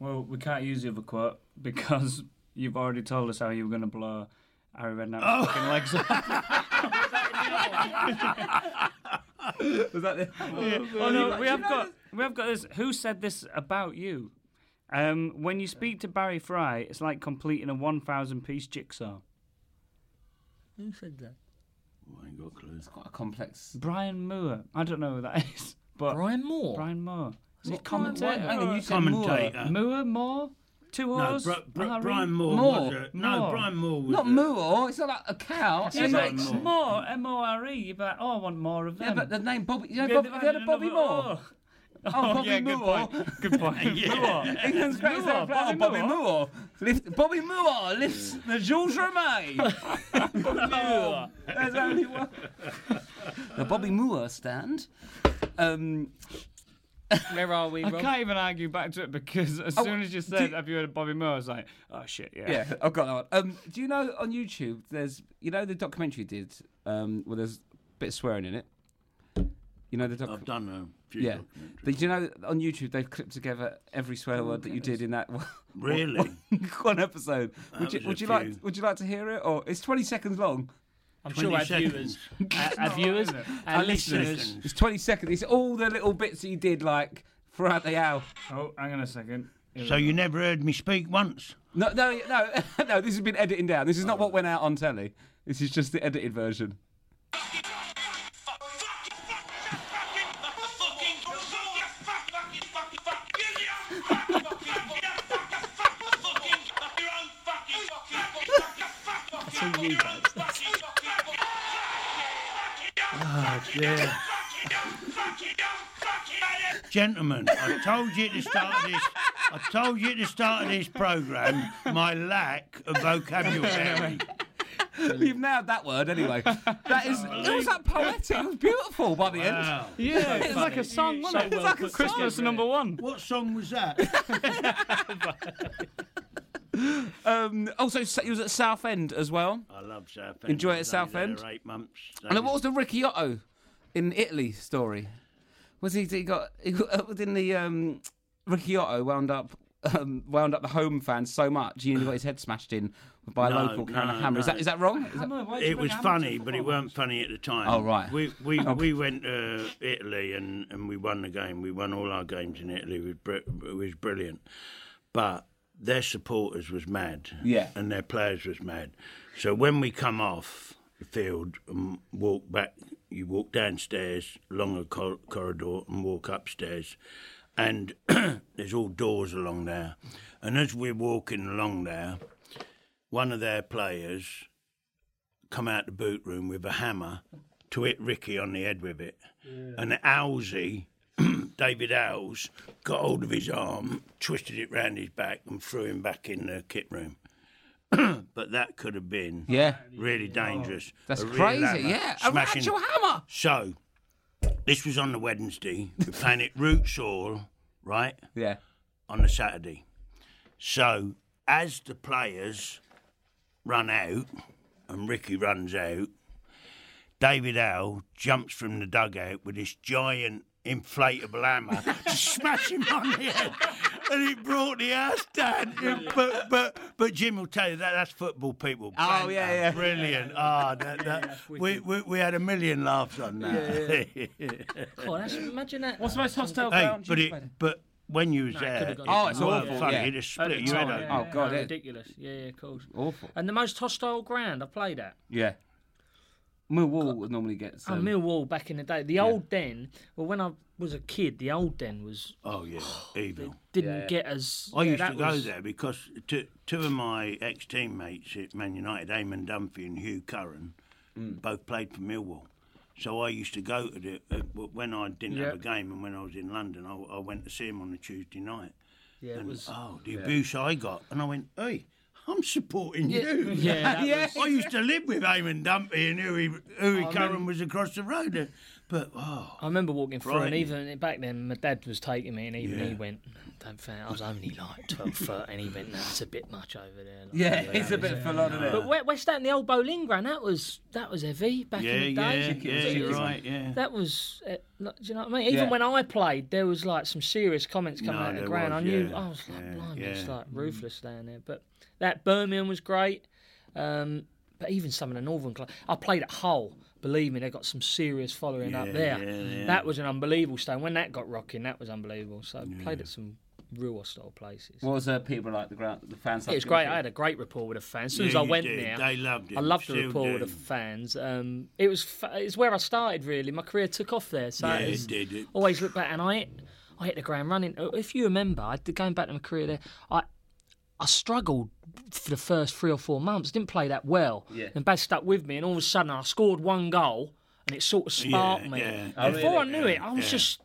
Well, we can't use the other quote because you've already told us how you were going to blow Harry Redknapp's fucking legs off. Was that the? oh no, we have got we have got this. Who said this about you? Um, when you speak to Barry Fry, it's like completing a one thousand piece jigsaw. Who said that? Oh, I ain't got a clue. It's quite a complex. Brian Moore. I don't know who that is, but Brian Moore? Brian Moore. Is he commentator? Hang on, you said Commentator. Moore, Moore, two No, O's. Bri- Bri- Harry? Brian Moore, Moore. was a, no, Moore. Brian Moore was Not a- Moore. It's not like a cow. Yeah, It's but like- Moore. it's Moore, M O R E. You'd be like, oh, I want more of them. Yeah, but the name Bobby. You know, Yeah, Bobby, they've have you heard of Bobby another Moore? O. Oh, Bobby yeah, good point. Good point. Moore. England's greatest ever player, Bobby Bobby Moore. Moore. Lift, Bobby Moore lifts the Jules Rimet. Bobby Moore. There's only one. The Bobby Moore stand. Um, Where are we, I can't even argue back to it because as Oh, soon as you do said, you- "Have you heard of Bobby Moore?" I was like, "Oh shit, yeah." yeah, I've got that one. Um, do you know on YouTube there's you know the documentary you did um, where there's a bit of swearing in it. You know the doc- I've done a few yeah. documentaries. But you know on YouTube they've clipped together every swear oh, word that you did in that one, Really? one, one episode. That Would you would you like would you like to hear it or it's 20 seconds long? I'm sure our 20 viewers, our, our viewers, our Our listeners. It's 20 seconds. It's all the little bits that you did like throughout the hour. Oh, hang on a second. Here So you go. never heard me speak once? No, no, no, no. This has been editing down. This is not what went out on telly. This is just the edited version. That's all you guys. Gentlemen, I told you at the start of this. I told you at the start of this program my lack of vocabulary. You've nailed that word anyway. That is. It was that poetic. It was beautiful by the end. Wow. Yeah, it's like a song, wasn't it? So It's well like a Christmas together. number one. What song was that? Um, also, you was at Southend as well. I love Southend. Enjoy it I at was only Southend? there Eight months. And then what was the Ricky Otto in Italy story? Was he? He got he got within the um, Ricky Otto wound up. Um, wound up the home fans so much he nearly got his head smashed in by a No, local carrying a no, hammer. Is that is that wrong? Is that- Hammer, why'd It was funny, but it weren't funny at the time. Oh, right. We we we went to Italy and, and we won the game. We won all our games in Italy. It was, br- it was brilliant, but their supporters was mad. Yeah. and their players was mad. So when we come off the field and walk back, you walk downstairs along a cor- corridor and walk upstairs, and there's all doors along there. And as we're walking along there, one of their players come out the boot room with a hammer to hit Ricky on the head with it. And Owlsy, David Owls, got hold of his arm, twisted it round his back, and threw him back in the kit room. but that could have been Yeah. really dangerous. Oh, that's A crazy, hammer yeah. A smashing- actual hammer. So, this was on the Wednesday. We're playing at Roots Hall, right? Yeah. On the Saturday. So, as the players run out and Ricky runs out, David Howe jumps from the dugout with this giant inflatable hammer to smash him on the head. And it brought the house down. But but but Jim will tell you that that's football people. Oh, yeah, yeah. Brilliant. Ah, that, that, we, we, we had a million laughs on that. God, that's, imagine that. What's the most hostile Hey, ground but it, but when you was No, there, could've Oh, it's weren't awful, funny. yeah. It just split your head time, yeah, Oh, God, yeah, yeah. ridiculous. Yeah, yeah, of course. Awful. And the most hostile ground I played at. Yeah. Millwall normally gets. Oh, Um, Millwall back in the day. The old den. Well, when I was a kid, the old den was Oh yeah, evil. didn't get as. I yeah, used that to go was- there because two, two of my ex teammates at Man United, Eamon Dunphy and Hugh Curran, Mm. both played for Millwall. So I used to go to the uh, when I didn't have a game and when I was in London, I, I went to see him on the Tuesday night. Yeah, it and was. oh, the abuse I got, and I went, hey. I'm supporting you. Yeah, Yeah. I used to live with Eamon Dunphy and Huey, Huey Curran was across the road. But, oh, I remember walking through, and even back then, my dad was taking me, and even he went, "Don't think I was only like 12, 13, and he went, "No, it's a bit much over there." Like, Yeah, it's a bit full on, isn't it? But West, End, the old Boleyn Ground, that was that was heavy back yeah, in the yeah, day. yeah, you're right, yeah. That was, uh, do you know what I mean? Even Yeah. when I played, there was like some serious comments coming No, out of the ground. was, I knew, yeah, I was like, yeah, blimey, it's like ruthless down there. But that Birmingham was great. Um, but even some of the northern clubs, I played at Hull. Believe me, they got some serious following up there. yeah, yeah. That was an unbelievable stone. When that got rocking, that was unbelievable. So I played at some real hostile places. What was uh, people like the ground, the fans? It was great. I had a great rapport with the fans. As soon as I went did. there, They loved it. I loved the Still rapport with the fans. Um, it was fa- it's where I started really. My career took off there. So Yeah, it it did, it- Always look back, and I hit, I hit the ground running. If you remember, I did, going back to my career there, I I struggled for the first three or four months. Didn't play that well. Yeah. And Baz stuck with me, and all of a sudden I scored one goal, and it sort of sparked Yeah, me. yeah. Oh, Before I really? knew it, I was Yeah. just.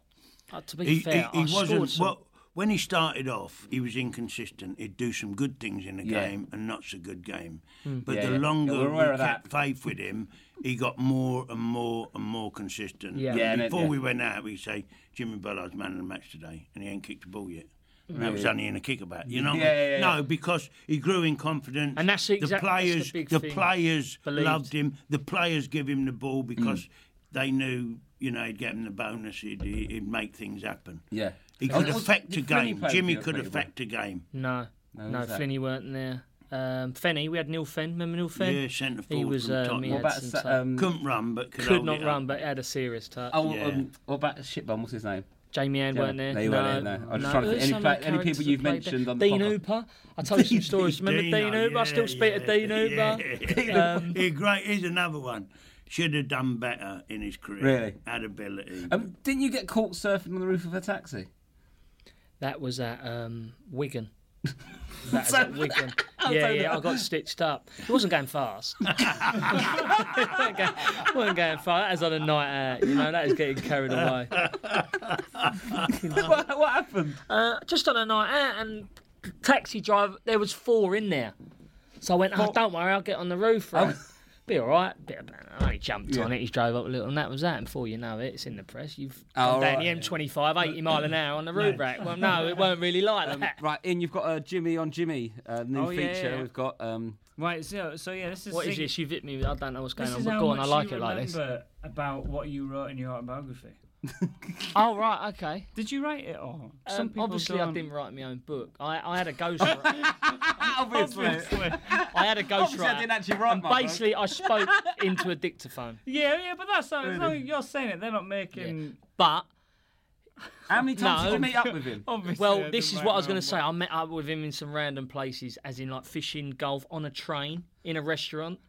Uh, to be he, fair, he, he scored wasn't some- well when he started off he was inconsistent he'd do some good things in the Yeah. game and not so good game Hmm. but Yeah, the yeah. longer Yeah, we're we aware of kept that. faith with him he got more and more and more consistent Yeah. Yeah, and it- before yeah. we went out we say Jimmy Bullard's man of the match today and he ain't kicked a ball yet and that was only in a kickabout, you know. Yeah, yeah, yeah. No, because he grew in confidence, And that's the the exact- that's the players. big the thing. players Believed. loved him. The players give him the ball because Mm. they knew, you know, he'd get him the bonus. He'd, he'd make things happen. Yeah. He could was- affect a game. Jimmy could affect a game. No, No, no, who's? Flinney weren't there. Um, Fenny, we had Neil Fenn. Remember Neil Fenn? Yeah, centre He forward was. from Um, Tottenham. he What had about some Sa- um, Couldn't run, but could, could hold not it run, up. but had a serious touch. Oh, Yeah. um, what about Shitbum? What's his name? Jamie Ann Yeah, weren't there. no, you weren't there, no. I was just trying to think, any some pla- of the any people you've mentioned there. on the Dean podcast? Hooper. I told you some stories. Remember Dean Dino, Hooper? I still yeah, speak to Dean Hooper. yeah. Um, He great. Here's another one. Should have done better in his career. Really? Had ability. Um, didn't you get caught surfing on the roof of a taxi? That was at um, Wigan. That was at Wigan. I'll Yeah, tell yeah, I got stitched up. It wasn't going fast. wasn't going, wasn't going fast. That was on a night out. You know, that is getting carried away. what, what happened? Uh, just on a night out, and taxi driver, there was four in there. So I went, oh, don't worry, I'll get on the roof, right? Be all right. I only jumped on it. He drove up a little, and that was that. And before you know it, it's in the press. You've Oh, gone down right. the M25, 80 mile an hour on the roof rack. Well, no, it won't really like Um, that. right, in you've got a Jimmy on Jimmy uh, new Oh, feature. yeah. We've got um, Right, so, so yeah, this is What is sing- this? You've hit me. I don't know what's going This on. But go on, I like it like this. remember about what you wrote in your autobiography. Oh right, okay. Did you write it all? Um, obviously, I didn't write my own book. I, I had a ghostwriter. obviously. I had a ghostwriter. I didn't actually write and my book. basically, I spoke into a dictaphone. Yeah, yeah, but that's not, as long as you're saying it. They're not making. But How many times No. did you meet up with him? Obviously, well, this is what I was going to say. I met up with him in some random places, as in like fishing, golf, on a train, in a restaurant.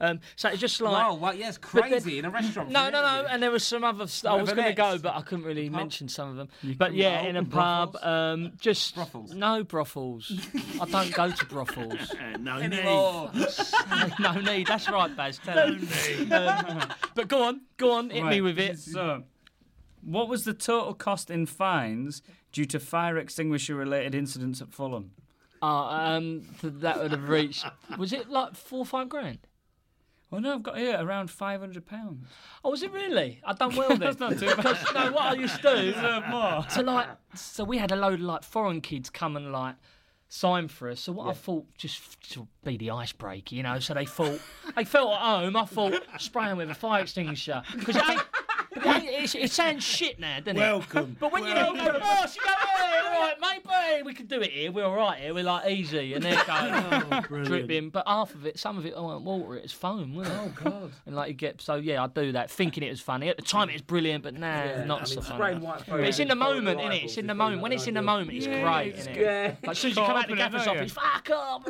Um, so it's just like. Wow, well, it's But then- crazy in a restaurant. No, no, no, and there was some other. St- I was going to go, but I couldn't really mention some of them. but yeah, in a Brothels? pub, um, just Brothels? no brothels. I don't go to brothels. No Anymore. no need. That's right, Baz. Tell him. Um, but go on, go on, hit me with it. So, what was the total cost in fines due to fire extinguisher related incidents at Fulham? Oh, um, that would have reached. Was it like four or five grand? Well, no, I've got here around five hundred pounds. Oh, was it really? I've done well then. That's not too bad. Because, no, what I used to do Deserve more. So like, so we had a load of like foreign kids come and like sign for us. So what I thought just to be the icebreaker, you know. So they thought they felt at home. I thought spray 'em with a fire extinguisher because it. It, it's- it sounds shit now, doesn't it? Welcome. But when you go to the boss, you go, hey, all right, mate, hey, we can do it here. We're all right here. We're like easy, and they're going dripping. But half of it, some of it, I won't water it. It's foam, wasn't it? Oh God! And like you get, so yeah, I do that, thinking it was funny. At the time, it was brilliant, but now Yeah, not I mean, so funny. white But it's in the foam and moment, throwing innit? It's in the moment. is When it's in the moment, it's Yeah, great, it's innit? Yeah. Like as soon as you Caught come up out the in it, gaffer's office, fuck up.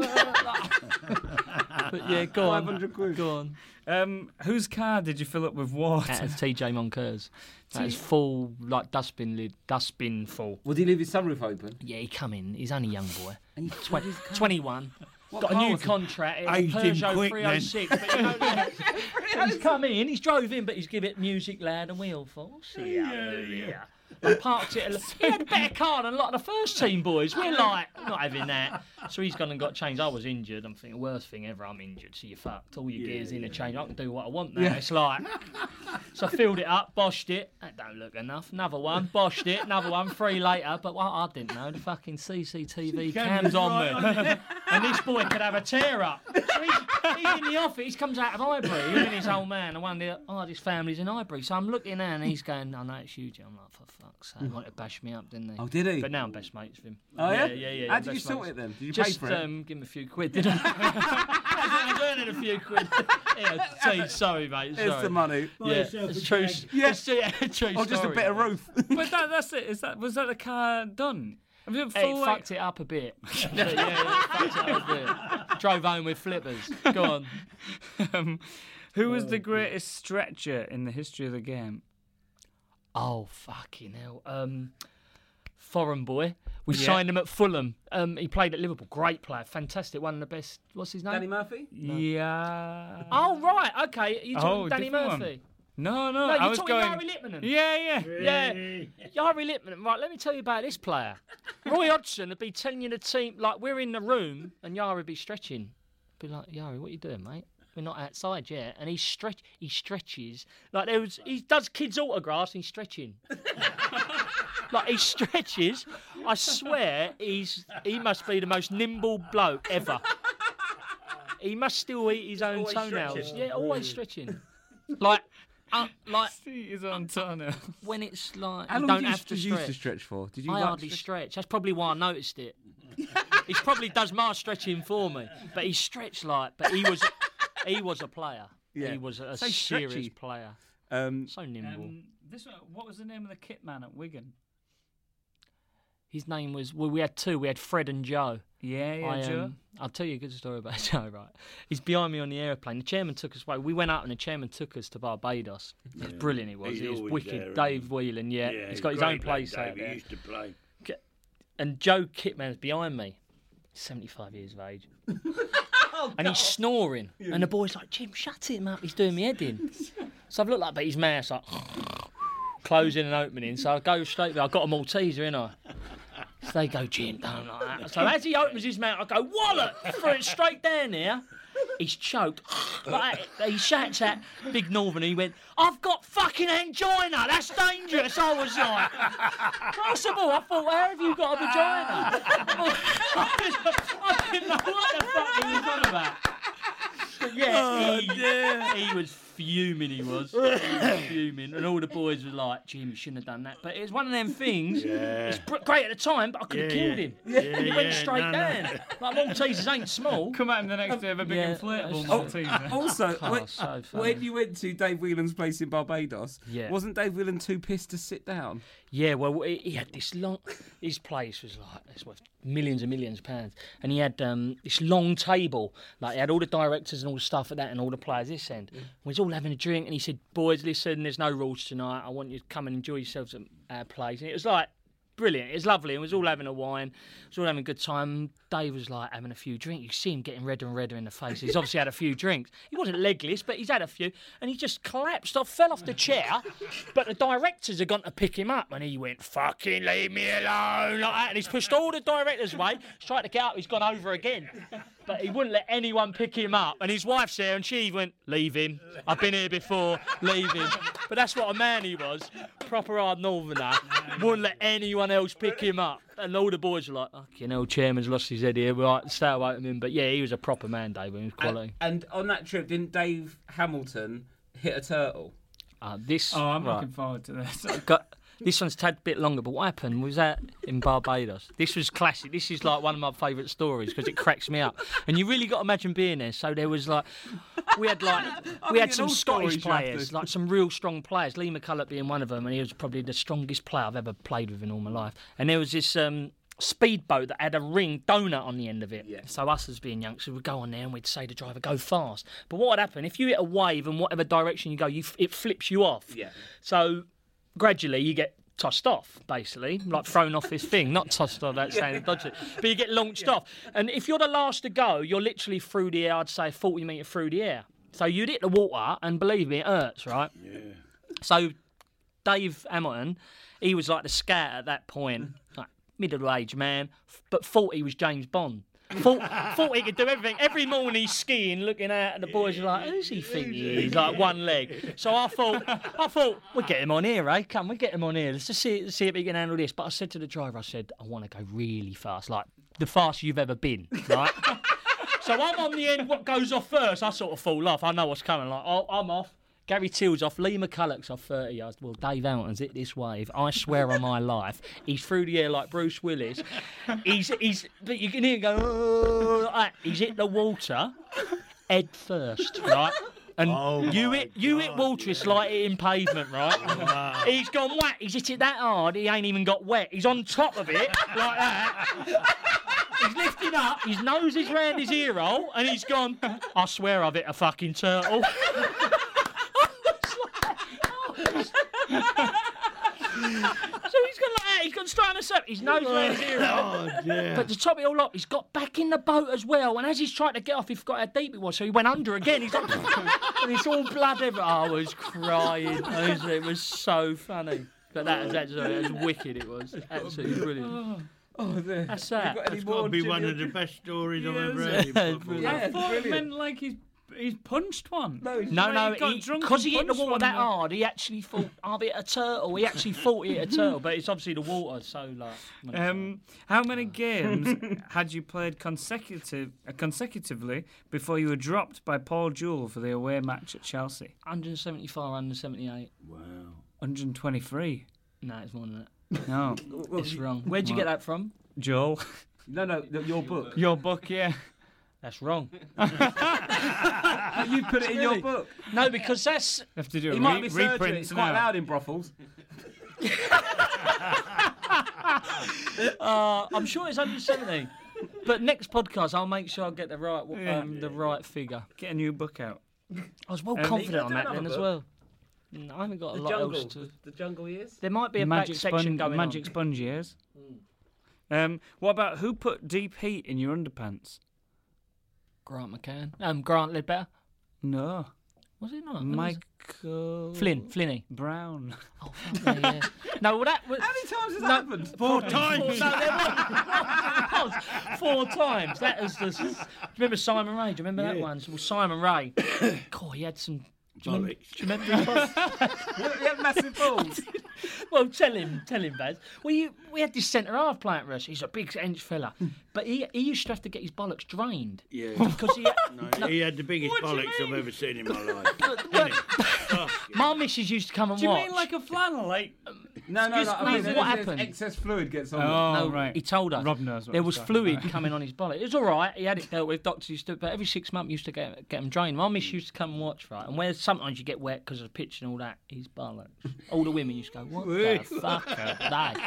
but yeah, go on. 500 quid. Go on. Um, whose car did you fill up with water? That is TJ Moncur's. That is full, like dustbin lid, dustbin full. Would he leave his sunroof open? Yeah, he come in. He's only a young boy. And he Twen- 21. Got a new contract. It's a Peugeot quick, 306. But you know, he's come in, he's drove in, but he's give it music loud and we all thought, "Oh, see yeah, yeah. I parked it. a- He had a better car than a lot of the first team boys. We're like, not having that. So he's gone and got changed. I was injured. I'm thinking, worst thing ever, I'm injured. So you're fucked. All your gear's in a change. I can do what I want now. It's like, so I filled it up, boshed it. That don't look enough. Another one, boshed it. Another one, three later. But what I didn't know, the fucking CCTV cams on me. and this boy could have a tear up. So he's, he's in the office, he comes out of him and his old man, and one of the hardest families in Highbury. So I'm looking at and he's going, I know it's you, I'm like, for fuck's sake, he wanted to bash me up, didn't he? Oh, did he? But now I'm best mates with him. Oh, yeah? Yeah, yeah, yeah. How did you best sort mates. it then? Did you Just pay for it? um, give him a few quid, did I? I was earning a few quid. yeah, gee, sorry, mate. Sorry. Here's the money. Yeah, it's true. Yeah. It's, yeah, true Or just a story. bit of roof. but that, that's it. Is that was that the car done? Have you It full fucked it up a bit. yeah, yeah, yeah, it fucked it up a bit. Drove home with flippers. Go on. um, who was the greatest stretcher in the history of the game? Oh fucking hell! Um, foreign boy. We Yeah. signed him at Fulham. Um, he played at Liverpool. Great player, fantastic. One of the best. What's his name? Danny Murphy? Yeah. Oh right, okay. You talking Oh, Danny different one. Murphy? No, no. No, you're was talking going. Jari Litmanen. Yeah, yeah. Yeah, Jari Lippman. Right, let me tell you about this player. Roy Hodgson would be telling you the team like we're in the room and Jari would be stretching. Be like, Jari, what are you doing, mate? We're not outside yet. And he stretch, he stretches like there was. He does kids autographs. and He's stretching. like he stretches. I swear, he's he must be the most nimble bloke ever. He must still eat his own toenails. Yeah, always stretching. Like, uh, like See his own toenail. when it's like How you long don't did you, have to did you stretch. used to stretch for? Did you I like hardly stretch- stretch. That's probably why I noticed it. he probably does my stretching for me, but he stretched like. But he was, he was a player. Yeah. He was a So serious stretchy. player. Um, So nimble. Um, this what was the name of the kit man at Wigan? His name was. Well, we had two. We had Fred and Joe. Yeah, yeah, I, Joe. um, I'll tell you a good story about Joe. Right, he's behind me on the airplane. The chairman took us away. We went out, and the chairman took us to Barbados. It was brilliant. It was. He's it was wicked. there, isn't Dave Whelan. Yeah, Yeah, he's got his own place lad, out there. He used to play. and Joe Kitman's behind me, 75 years of age. Oh, and he's snoring. And the boy's like, Jim, shut him up. He's doing me head in. so I've looked like, but his mouth's like closing and opening. So I go straight there. I've got a Malteser, in I. So they go, Jim, don't like that. So as he opens his mouth, I go, Wallet! Threw it straight down there. He's choked. Like, he shouts at Big Northern. He went, I've got fucking angina. That's dangerous. I was like, possible. I thought, where have you got a vagina? I didn't know what the fuck he was on about. But yeah, he, he was fuming. He was. He was fuming, and all the boys were like, "Jim, you shouldn't have done that." But it was one of them things. It's br- great at the time, but I could have Yeah, killed yeah. him. he went straight down. Like Maltesers ain't small. Come at him the next day with a big Yeah. inflatable Oh, Malteser. Also, Oh, when, so funny. when you went to Dave Whelan's place in Barbados, Yeah. wasn't Dave Whelan too pissed to sit down? Yeah, well, he had this long. His place was like it's worth millions and millions of pounds, and he had um, this long table. Like he had all the directors and all the stuff at that, and all the players this end. We was all having a drink, and he said, "Boys, listen, there's no rules tonight. I want you to come and enjoy yourselves at our place." And it was like brilliant. It was lovely. It was all mm. having a wine. It was all having a good time. Dave was like having a few drinks. You see him getting redder and redder in the face. He's obviously had a few drinks. He wasn't legless, but he's had a few. And he just collapsed off, fell off the chair. But the directors had gone to pick him up and he went, fucking leave me alone. Like that. And he's pushed all the directors away. He's tried to get up. He's gone over again. But he wouldn't let anyone pick him up. And his wife's there and she went, leave him. I've been here before. Leave him. But that's what a man he was. Proper hard northerner. Wouldn't let anyone else pick him up. And all the boys were like, fucking hell, chairman's lost his head here. Right, stay away from him. But yeah, he was a proper man, Dave. When he was quality. And, and on that trip, didn't Dave Hamilton hit a turtle? Uh, this. Oh, I'm right. looking forward to this. Got, this one's a tad bit longer, but what happened was that in Barbados. This was classic. This is like one of my favourite stories because it cracks me up. And you really got to imagine being there. So there was like, we had like, we had some Scottish players, like some real strong players. Lee McCulloch being one of them, and he was probably the strongest player I've ever played with in all my life. And there was this. Um, Speedboat that had a ring donut on the end of it. Yeah. So us as being youngsters would go on there and we'd say to the driver, "Go fast." But what would happen if you hit a wave and whatever direction you go, you f- it flips you off. Yeah. So gradually you get tossed off, basically, like thrown off this thing. Not tossed off, that's saying dodgy, but you get launched off. And if you're the last to go, you're literally through the air. I'd say 40 metre through the air. So you'd hit the water, and believe me, it hurts, right? Yeah. So Dave Hamilton, he was like the scat at that point, like middle-aged man, f- but 40 was James Bond. Thought, thought he could do everything. Every morning he's skiing, looking out, and the boys are like, "Who's he think he is?" Like one leg. So I thought, I thought we'll get him on here, eh? Come, we get him on here. Let's just see, see if he can handle this. But I said to the driver, I said, I want to go really fast, like the fastest you've ever been, right? so I'm on the end. What goes off first? I sort of fall off. I know what's coming. Like, oh, I'm off. Gary Teale's off, Lee McCulloch's off 30 yards. Well, Dave Hamilton's hit this wave. I swear on my life. He's through the air like Bruce Willis. He's, he's, but you can hear him go, "Oh," like he's hit the water head first, right? And oh you hit, you hit water, it's like hitting pavement, right? Oh, he's gone whack, he's hit it that hard, he ain't even got wet. He's on top of it, like that. He's lifting up, his nose is round his ear hole, and he's gone, I swear I've hit a fucking turtle. So he's gone like uh, that. He's gone straight on the surface. His nose round his ear. hole. But to top it all up, he's got back in the boat as well. And as he's trying to get off, he forgot how deep it was, so he went under again. He's like, and it's all blood everywhere. I was crying. Honestly, it was so funny. But that was actually it was wicked. It was absolutely brilliant. Oh, oh there. That's that. got any That's more got to be one of the best stories I've ever heard. in Yeah, I thought it meant like he's he's punched one. No, he's- No, no, he got he, drunk because he hit the punched water that hard, he actually thought, I'll be a turtle. He actually thought he hit a turtle, but it's obviously the water, so like. Um, how many games had you played consecutive uh, consecutively before you were dropped by Paul Jewell for the away match at Chelsea? 174, 178. Wow. 123. No, it's more than that. No, It's wrong. Where'd you get that from? Joel. No, no, th- your book. Your book, yeah. That's wrong. you put it in your book. No, because that's. have to do He a might be searching. reprint It's quite loud in brothels. Uh, I'm sure it's 170. But next podcast, I'll make sure I get the right um, the right figure. Get a new book out. I was well Um, confident on that another then as well. Mm, I haven't got a The lot jungle. else to. The jungle years. There might be a magic back section sponge, going magic on. sponge years. Um, what about who put deep heat in your underpants? Grant McCann. Um, Grant Leadbitter. No, Was it not? What was? Michael Flynn. Flinny. Brown. Oh, fuck yeah. No, well, that was. How many times has that happened? Four times. No, there was, was four times. That is the. Remember Simon Rea? Do you remember that one? Well, Simon Rea. God, he had some. Do you remember, do you remember his you have massive balls. Well, tell him, tell him, Baz. Well, you, we had this centre half playing for us. He's a big inch fella, hmm. but he he used to have to get his bollocks drained Yeah. because he. No, he had the biggest What do you bollocks I've mean? ever seen in my life. But my missus used to come and Do you watch. mean like a flannel? Like um, No, no, no. Excuse I mean, what there's happened? Excess fluid gets on. Oh, no, right. he told us. Rob knows what there was talking fluid about. coming on his bollock. It was all right. He had it dealt with. Doctors used to, but every six months used to get get him drained. My miss mm. used to come and watch, right? And where sometimes you get wet because of the pitch and all that, his bollocks. All the women used to go, "What the fuck are they?"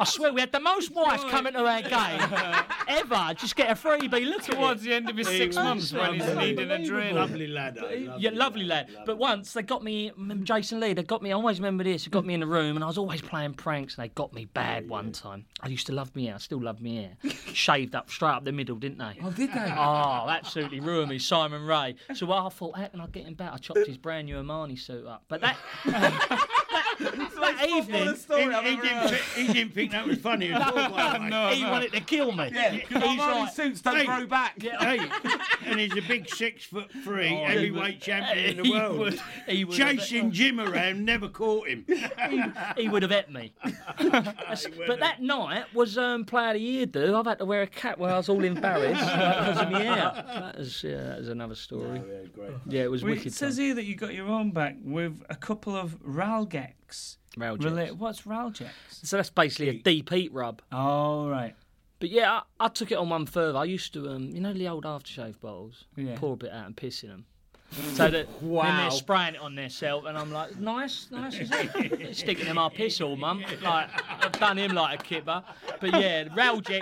I swear we had the most wives coming to our game ever. Just get a freebie. Look at towards the end of his six months when he's needing a drain. Lovely lad. I love Yeah, him. lovely lad. But once they got me. Jason Lee, they got me. I always remember this. They got me in the room, and I was always playing pranks, and they got me bad one time. I used to love me hair. I still love me hair. Shaved up straight up the middle, didn't they? Oh, did they? Oh, absolutely ruined me, Simon Rea. So I thought, how can I get him back? I chopped his brand new Armani suit up. But that that evening, He, he didn't, thi- he didn't think that was funny at all. by the way. he wanted to kill me. Yeah, He's like, suits don't Hey. grow back. Hey, and he's a big six foot three heavyweight champion in the world. would- he would Chasing Jim around, never caught him. he would have ate me. But that night was um, Player of the Year, dude. I've had to wear a cap where I was all embarrassed because of my hair. That was, yeah, that was another story. Yeah, it was We- wicked. it says fun. here that you got your own back with a couple of Ralgex. Rela- What's Ralgex? So that's basically a deep heat rub. Oh, right. But yeah, I, I took it on one further. I used to, um, you know, the old aftershave bottles, Yeah. pour a bit out and piss in them. So that Wow. they're spraying it on themselves, and I'm like, nice, nice, is it? Sticking in my piss all, mum. Like I've done him like a kipper. But yeah, Ralgex,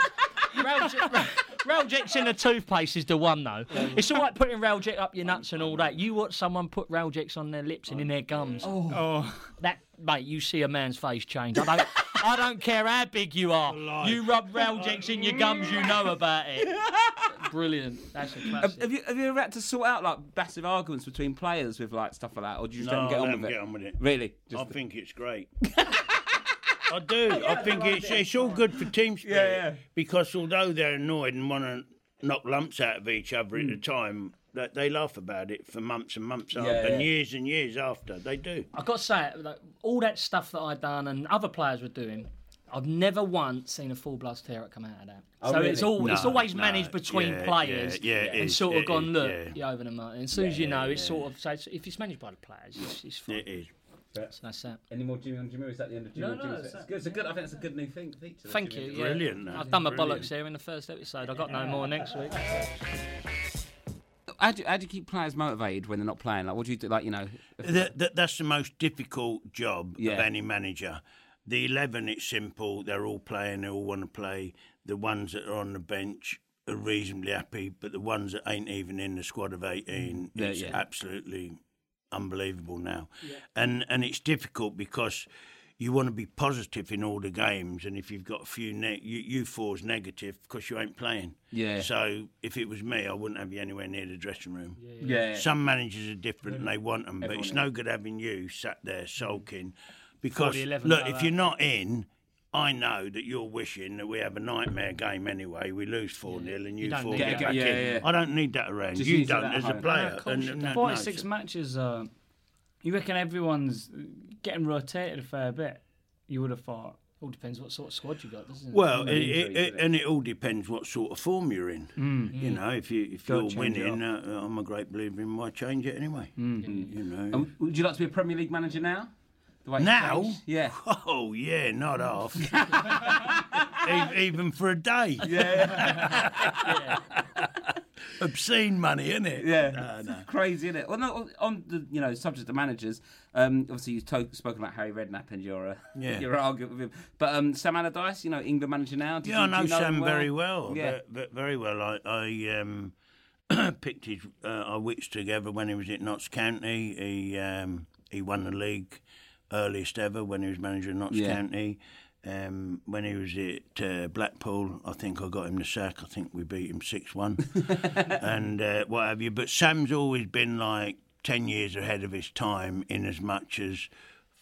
Ralgex, Ralgex in the toothpaste is the one though. It's all right putting Ralgex up your nuts and all that. You watch someone put Ralgex on their lips and in their gums. Oh, oh. That mate, you see a man's face change. I don't, I don't care how big you are. You rub Ralgex in your gums, you know about it. Brilliant. That's a Have, classic. have you have you ever had to sort out like massive arguments between players with like stuff like that, or do you just let them get let on him with it? get on with it. Really? I Just think it's great. I do. I think it's it's all good for team spirit. Yeah, yeah. Because although they're annoyed and want to knock lumps out of each other Hmm. at the time, that they laugh about it for months and months after, yeah. and years and years after. They do. I've got to say, like, all that stuff that I'd done and other players were doing, I've never once seen a full blood tear up come out of that. Oh, so really? it's all it's always no, managed between yeah, players yeah, yeah, and is, sort of gone, is, look, yeah. you're over the mountain. As soon as you know, it's sort of so it's, if it's managed by the players, it's, it's fine. It is. So that's that. Any more Jimmy on Jimmy? Or is that the end of Jimmy No, on Jimmy? no, It's, it's good. It's a good. I think it's a good new thing. Feature. Thank Jimmy you. Yeah. Brilliant, that. I've done my Brilliant. bollocks here in the first episode. I've got no more next week. How do, you, how do you keep players motivated when they're not playing? Like, what do you do? Like, you know, That, that, that's the most difficult job of any manager. The 11, it's simple. They're all playing, they all want to play. The ones that are on the bench are reasonably happy, but the ones that ain't even in the squad of 18, mm, Yeah, it's yeah. absolutely unbelievable now. And, and it's difficult because you want to be positive in all the games, and if you've got a few, ne- you, you four's negative because you ain't playing. Yeah. So if it was me, I wouldn't have you anywhere near the dressing room. yeah, Some managers are different and they want them, but it's no good having you sat there mm. sulking. Because, 40, 11 look, if you're not in, I know that you're wishing that we have a nightmare game anyway. We lose 4 0 and you, don't four need get that. back Yeah, in. yeah. I don't need that around. Just you don't at as a home. player. of course And- you and don't. that- Forty-six no, matches. Uh, you reckon everyone's getting rotated a fair bit? You would have thought. All depends what sort of squad you got, doesn't it? Well, it, it, it, and it all depends what sort of form you're in. You know, if you if Don't you're winning, uh, I'm a great believer in why change it anyway. You know, And would you like to be a Premier League manager now? Now? changed? Yeah. Oh yeah, not off. even, even for a day. Yeah. Obscene money, isn't it? Yeah, No, no. crazy, isn't it? Well, no, on the you know subject of managers, um, obviously you've to- spoken about Harry Redknapp and your uh, Yeah. your argument with him. But um, Sam Allardyce, you know, England manager now. Did Yeah, I you, do know you know Sam well? very well. Yeah, ve- ve- very well. I, I um, picked his. Uh, I witched together when he was at Notts County. He um, he won the league earliest ever when he was manager of Notts Yeah. County. Um, when he was at uh, Blackpool, I think I got him the sack. I think we beat him six one, and uh, what have you. But Sam's always been like ten years ahead of his time in as much as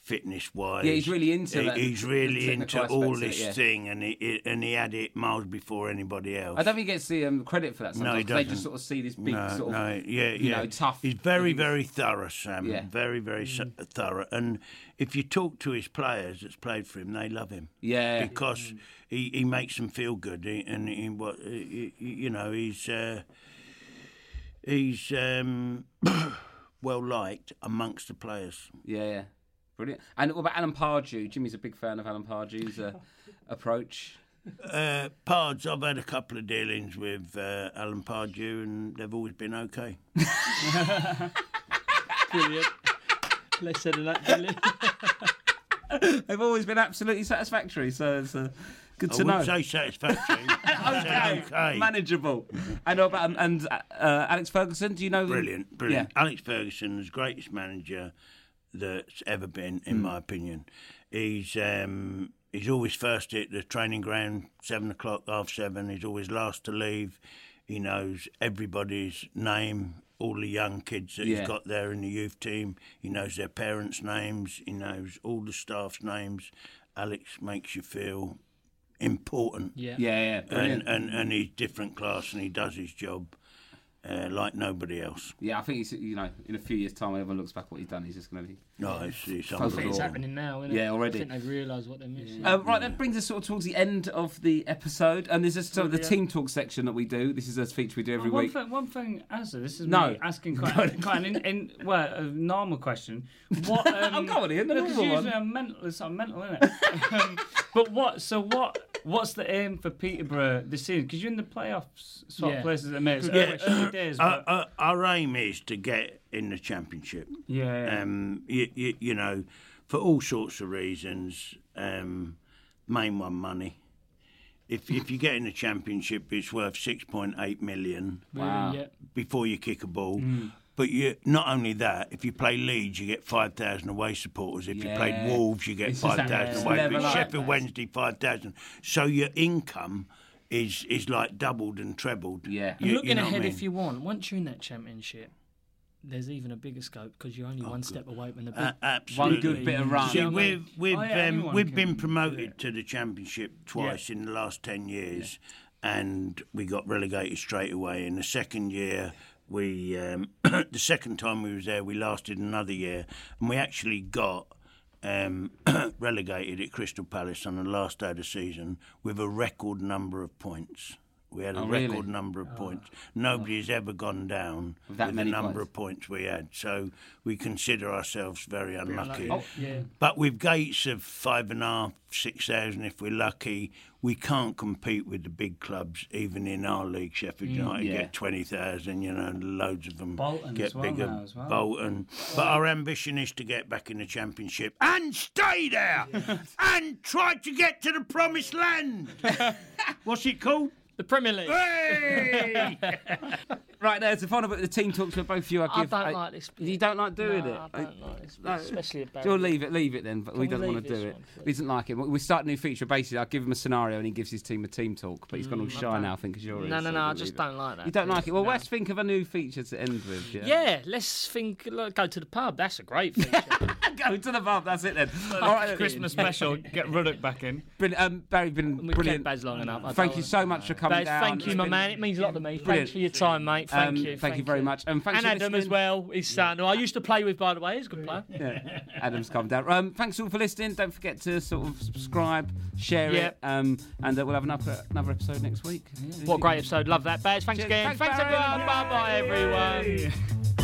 fitness wise. Yeah, he's really into that- He's really into all of it, this yeah. thing, and he, he- and he had it miles before anybody else. I don't think he gets the um, credit for that. No, Sometimes he 'cause They doesn't. They just sort of see this big no, sort of no, yeah, you yeah. know, tough. He's very, he's- very thorough, Sam. Yeah. Mm. Very, very su- thorough. And if you talk to his players that's played for him, they love him. Yeah. because he, he makes them feel good, he, and he, what he, he- you know he's uh, he's um, well liked amongst the players. Yeah, yeah, brilliant. And what about Alan Pardew? Jimmy's a big fan of Alan Pardew's uh, approach. Uh, Pards, I've had a couple of dealings with uh, Alan Pardew, and they've always been okay. Brilliant. Less said than that, Billy. They've always been absolutely satisfactory. So it's, uh, Good to wouldn't know. say satisfactory. I said okay. Manageable. And uh, and, and uh, Alex Ferguson, do you know? Brilliant, brilliant. Yeah. Alex Ferguson's greatest manager that's ever been, in Mm. my opinion. He's um, he's always first at the training ground, seven o'clock, half seven. He's always last to leave. He knows everybody's name, all the young kids that Yeah. he's got there in the youth team. He knows their parents' names. He knows all the staff's names. Alex makes you feel important. Yeah. Yeah, yeah, And, and, and he's different class and he does his job uh, like nobody else. Yeah, I think he's, you know, in a few years' time, when everyone looks back what he's done, he's just going to be. No, it's, it's I think it's happening now, isn't it? Yeah, already. I think they've realised what they're missing. Uh, right, that brings us sort of towards the end of the episode, and there's just sort of the Yeah. team talk section that we do. This is a feature we do every Oh, one week. Thing, one thing, Asa, this is No. me asking quite, quite an in, in, well, a normal question. What? Um, go on, Ian, the no, 'cause normal usually one. I'm mental. It's not mental, isn't it? um, but what? So what? What's the aim for Peterborough this season? Because you're in the playoffs sort Yeah. of places at the minute. Yeah, days. our, But, our, our aim is to get in the championship. yeah, yeah. Um, you, you, you know, for all sorts of reasons. Um, main one, money. If if you get in the championship, it's worth six point eight million Wow. Before you kick a ball. Mm. But you not only that, if you play Leeds, you get five thousand away supporters. If you Yeah. played Wolves, you get It's just five that thousand away. level But up. Sheffield Wednesday, five thousand. So your income is is like doubled and trebled. Yeah. And You- looking you know what I ahead, mean? if you want, once you're in that championship, there's even a bigger scope because you're only one step away from the big. Uh, absolutely. One good bit of run. See, Yeah, I mean- we've we've Oh, yeah, um, we've been promoted to the championship twice in the last ten years, and we got relegated straight away. In the second year, we um, the second time we was there, we lasted another year, and we actually got. Um, relegated at Crystal Palace on the last day of the season with a record number of points. We had a Oh, really? record number of points. Nobody has ever gone down With that with the number points. of points we had. So we consider ourselves very unlucky. Oh, yeah. But with gates of five and a half, six thousand, if we're lucky, we can't compete with the big clubs, even in our league. Sheffield United Mm, yeah. get twenty thousand, you know, loads of them Bolton get as well bigger. now as well. Bolton. But our ambition is to get back in the championship and stay there and try to get to the promised land. What's it called? The Premier League. Hey! Right, there's the final bit of the team talks where both of you I I give. don't a- like this bit. You don't like doing No, it? I don't like this bit, No. especially about. You'll leave it, leave it then. But we Can we don't want leave to do this it. one, He doesn't like it. We start a new feature. Basically, I give him a scenario and he gives his team a team talk. But he's gone all I shy now, I think, because you're. No, in, no, so no. I we'll just leave don't like that. You don't like it. Well, No. let's think of a new feature to end with. Yeah. Yeah, let's think. Look, go to the pub. That's a great feature. Go to the pub. That's it then. All right, Christmas special. Get Ruddock back in. Brilliant. Um, Barry, been We've brilliant. kept Baz long enough. I Thank don't you so much for coming down. thank you, It's my been- man. It means a lot to me. Brilliant. Thanks for your time, mate. Thank Um, you. thank you very much. And thanks and Adam as well, his son, who I used to play with, by the way. He's a good player. Yeah, Adam's come down. Um, thanks all for listening. Don't forget to sort of subscribe, share Yeah. it, um, and uh, we'll have another another episode next week. What a great episode. Love that, Baz. Thanks Cheers. again. Thanks, Thanks, everyone. Bye bye, everyone.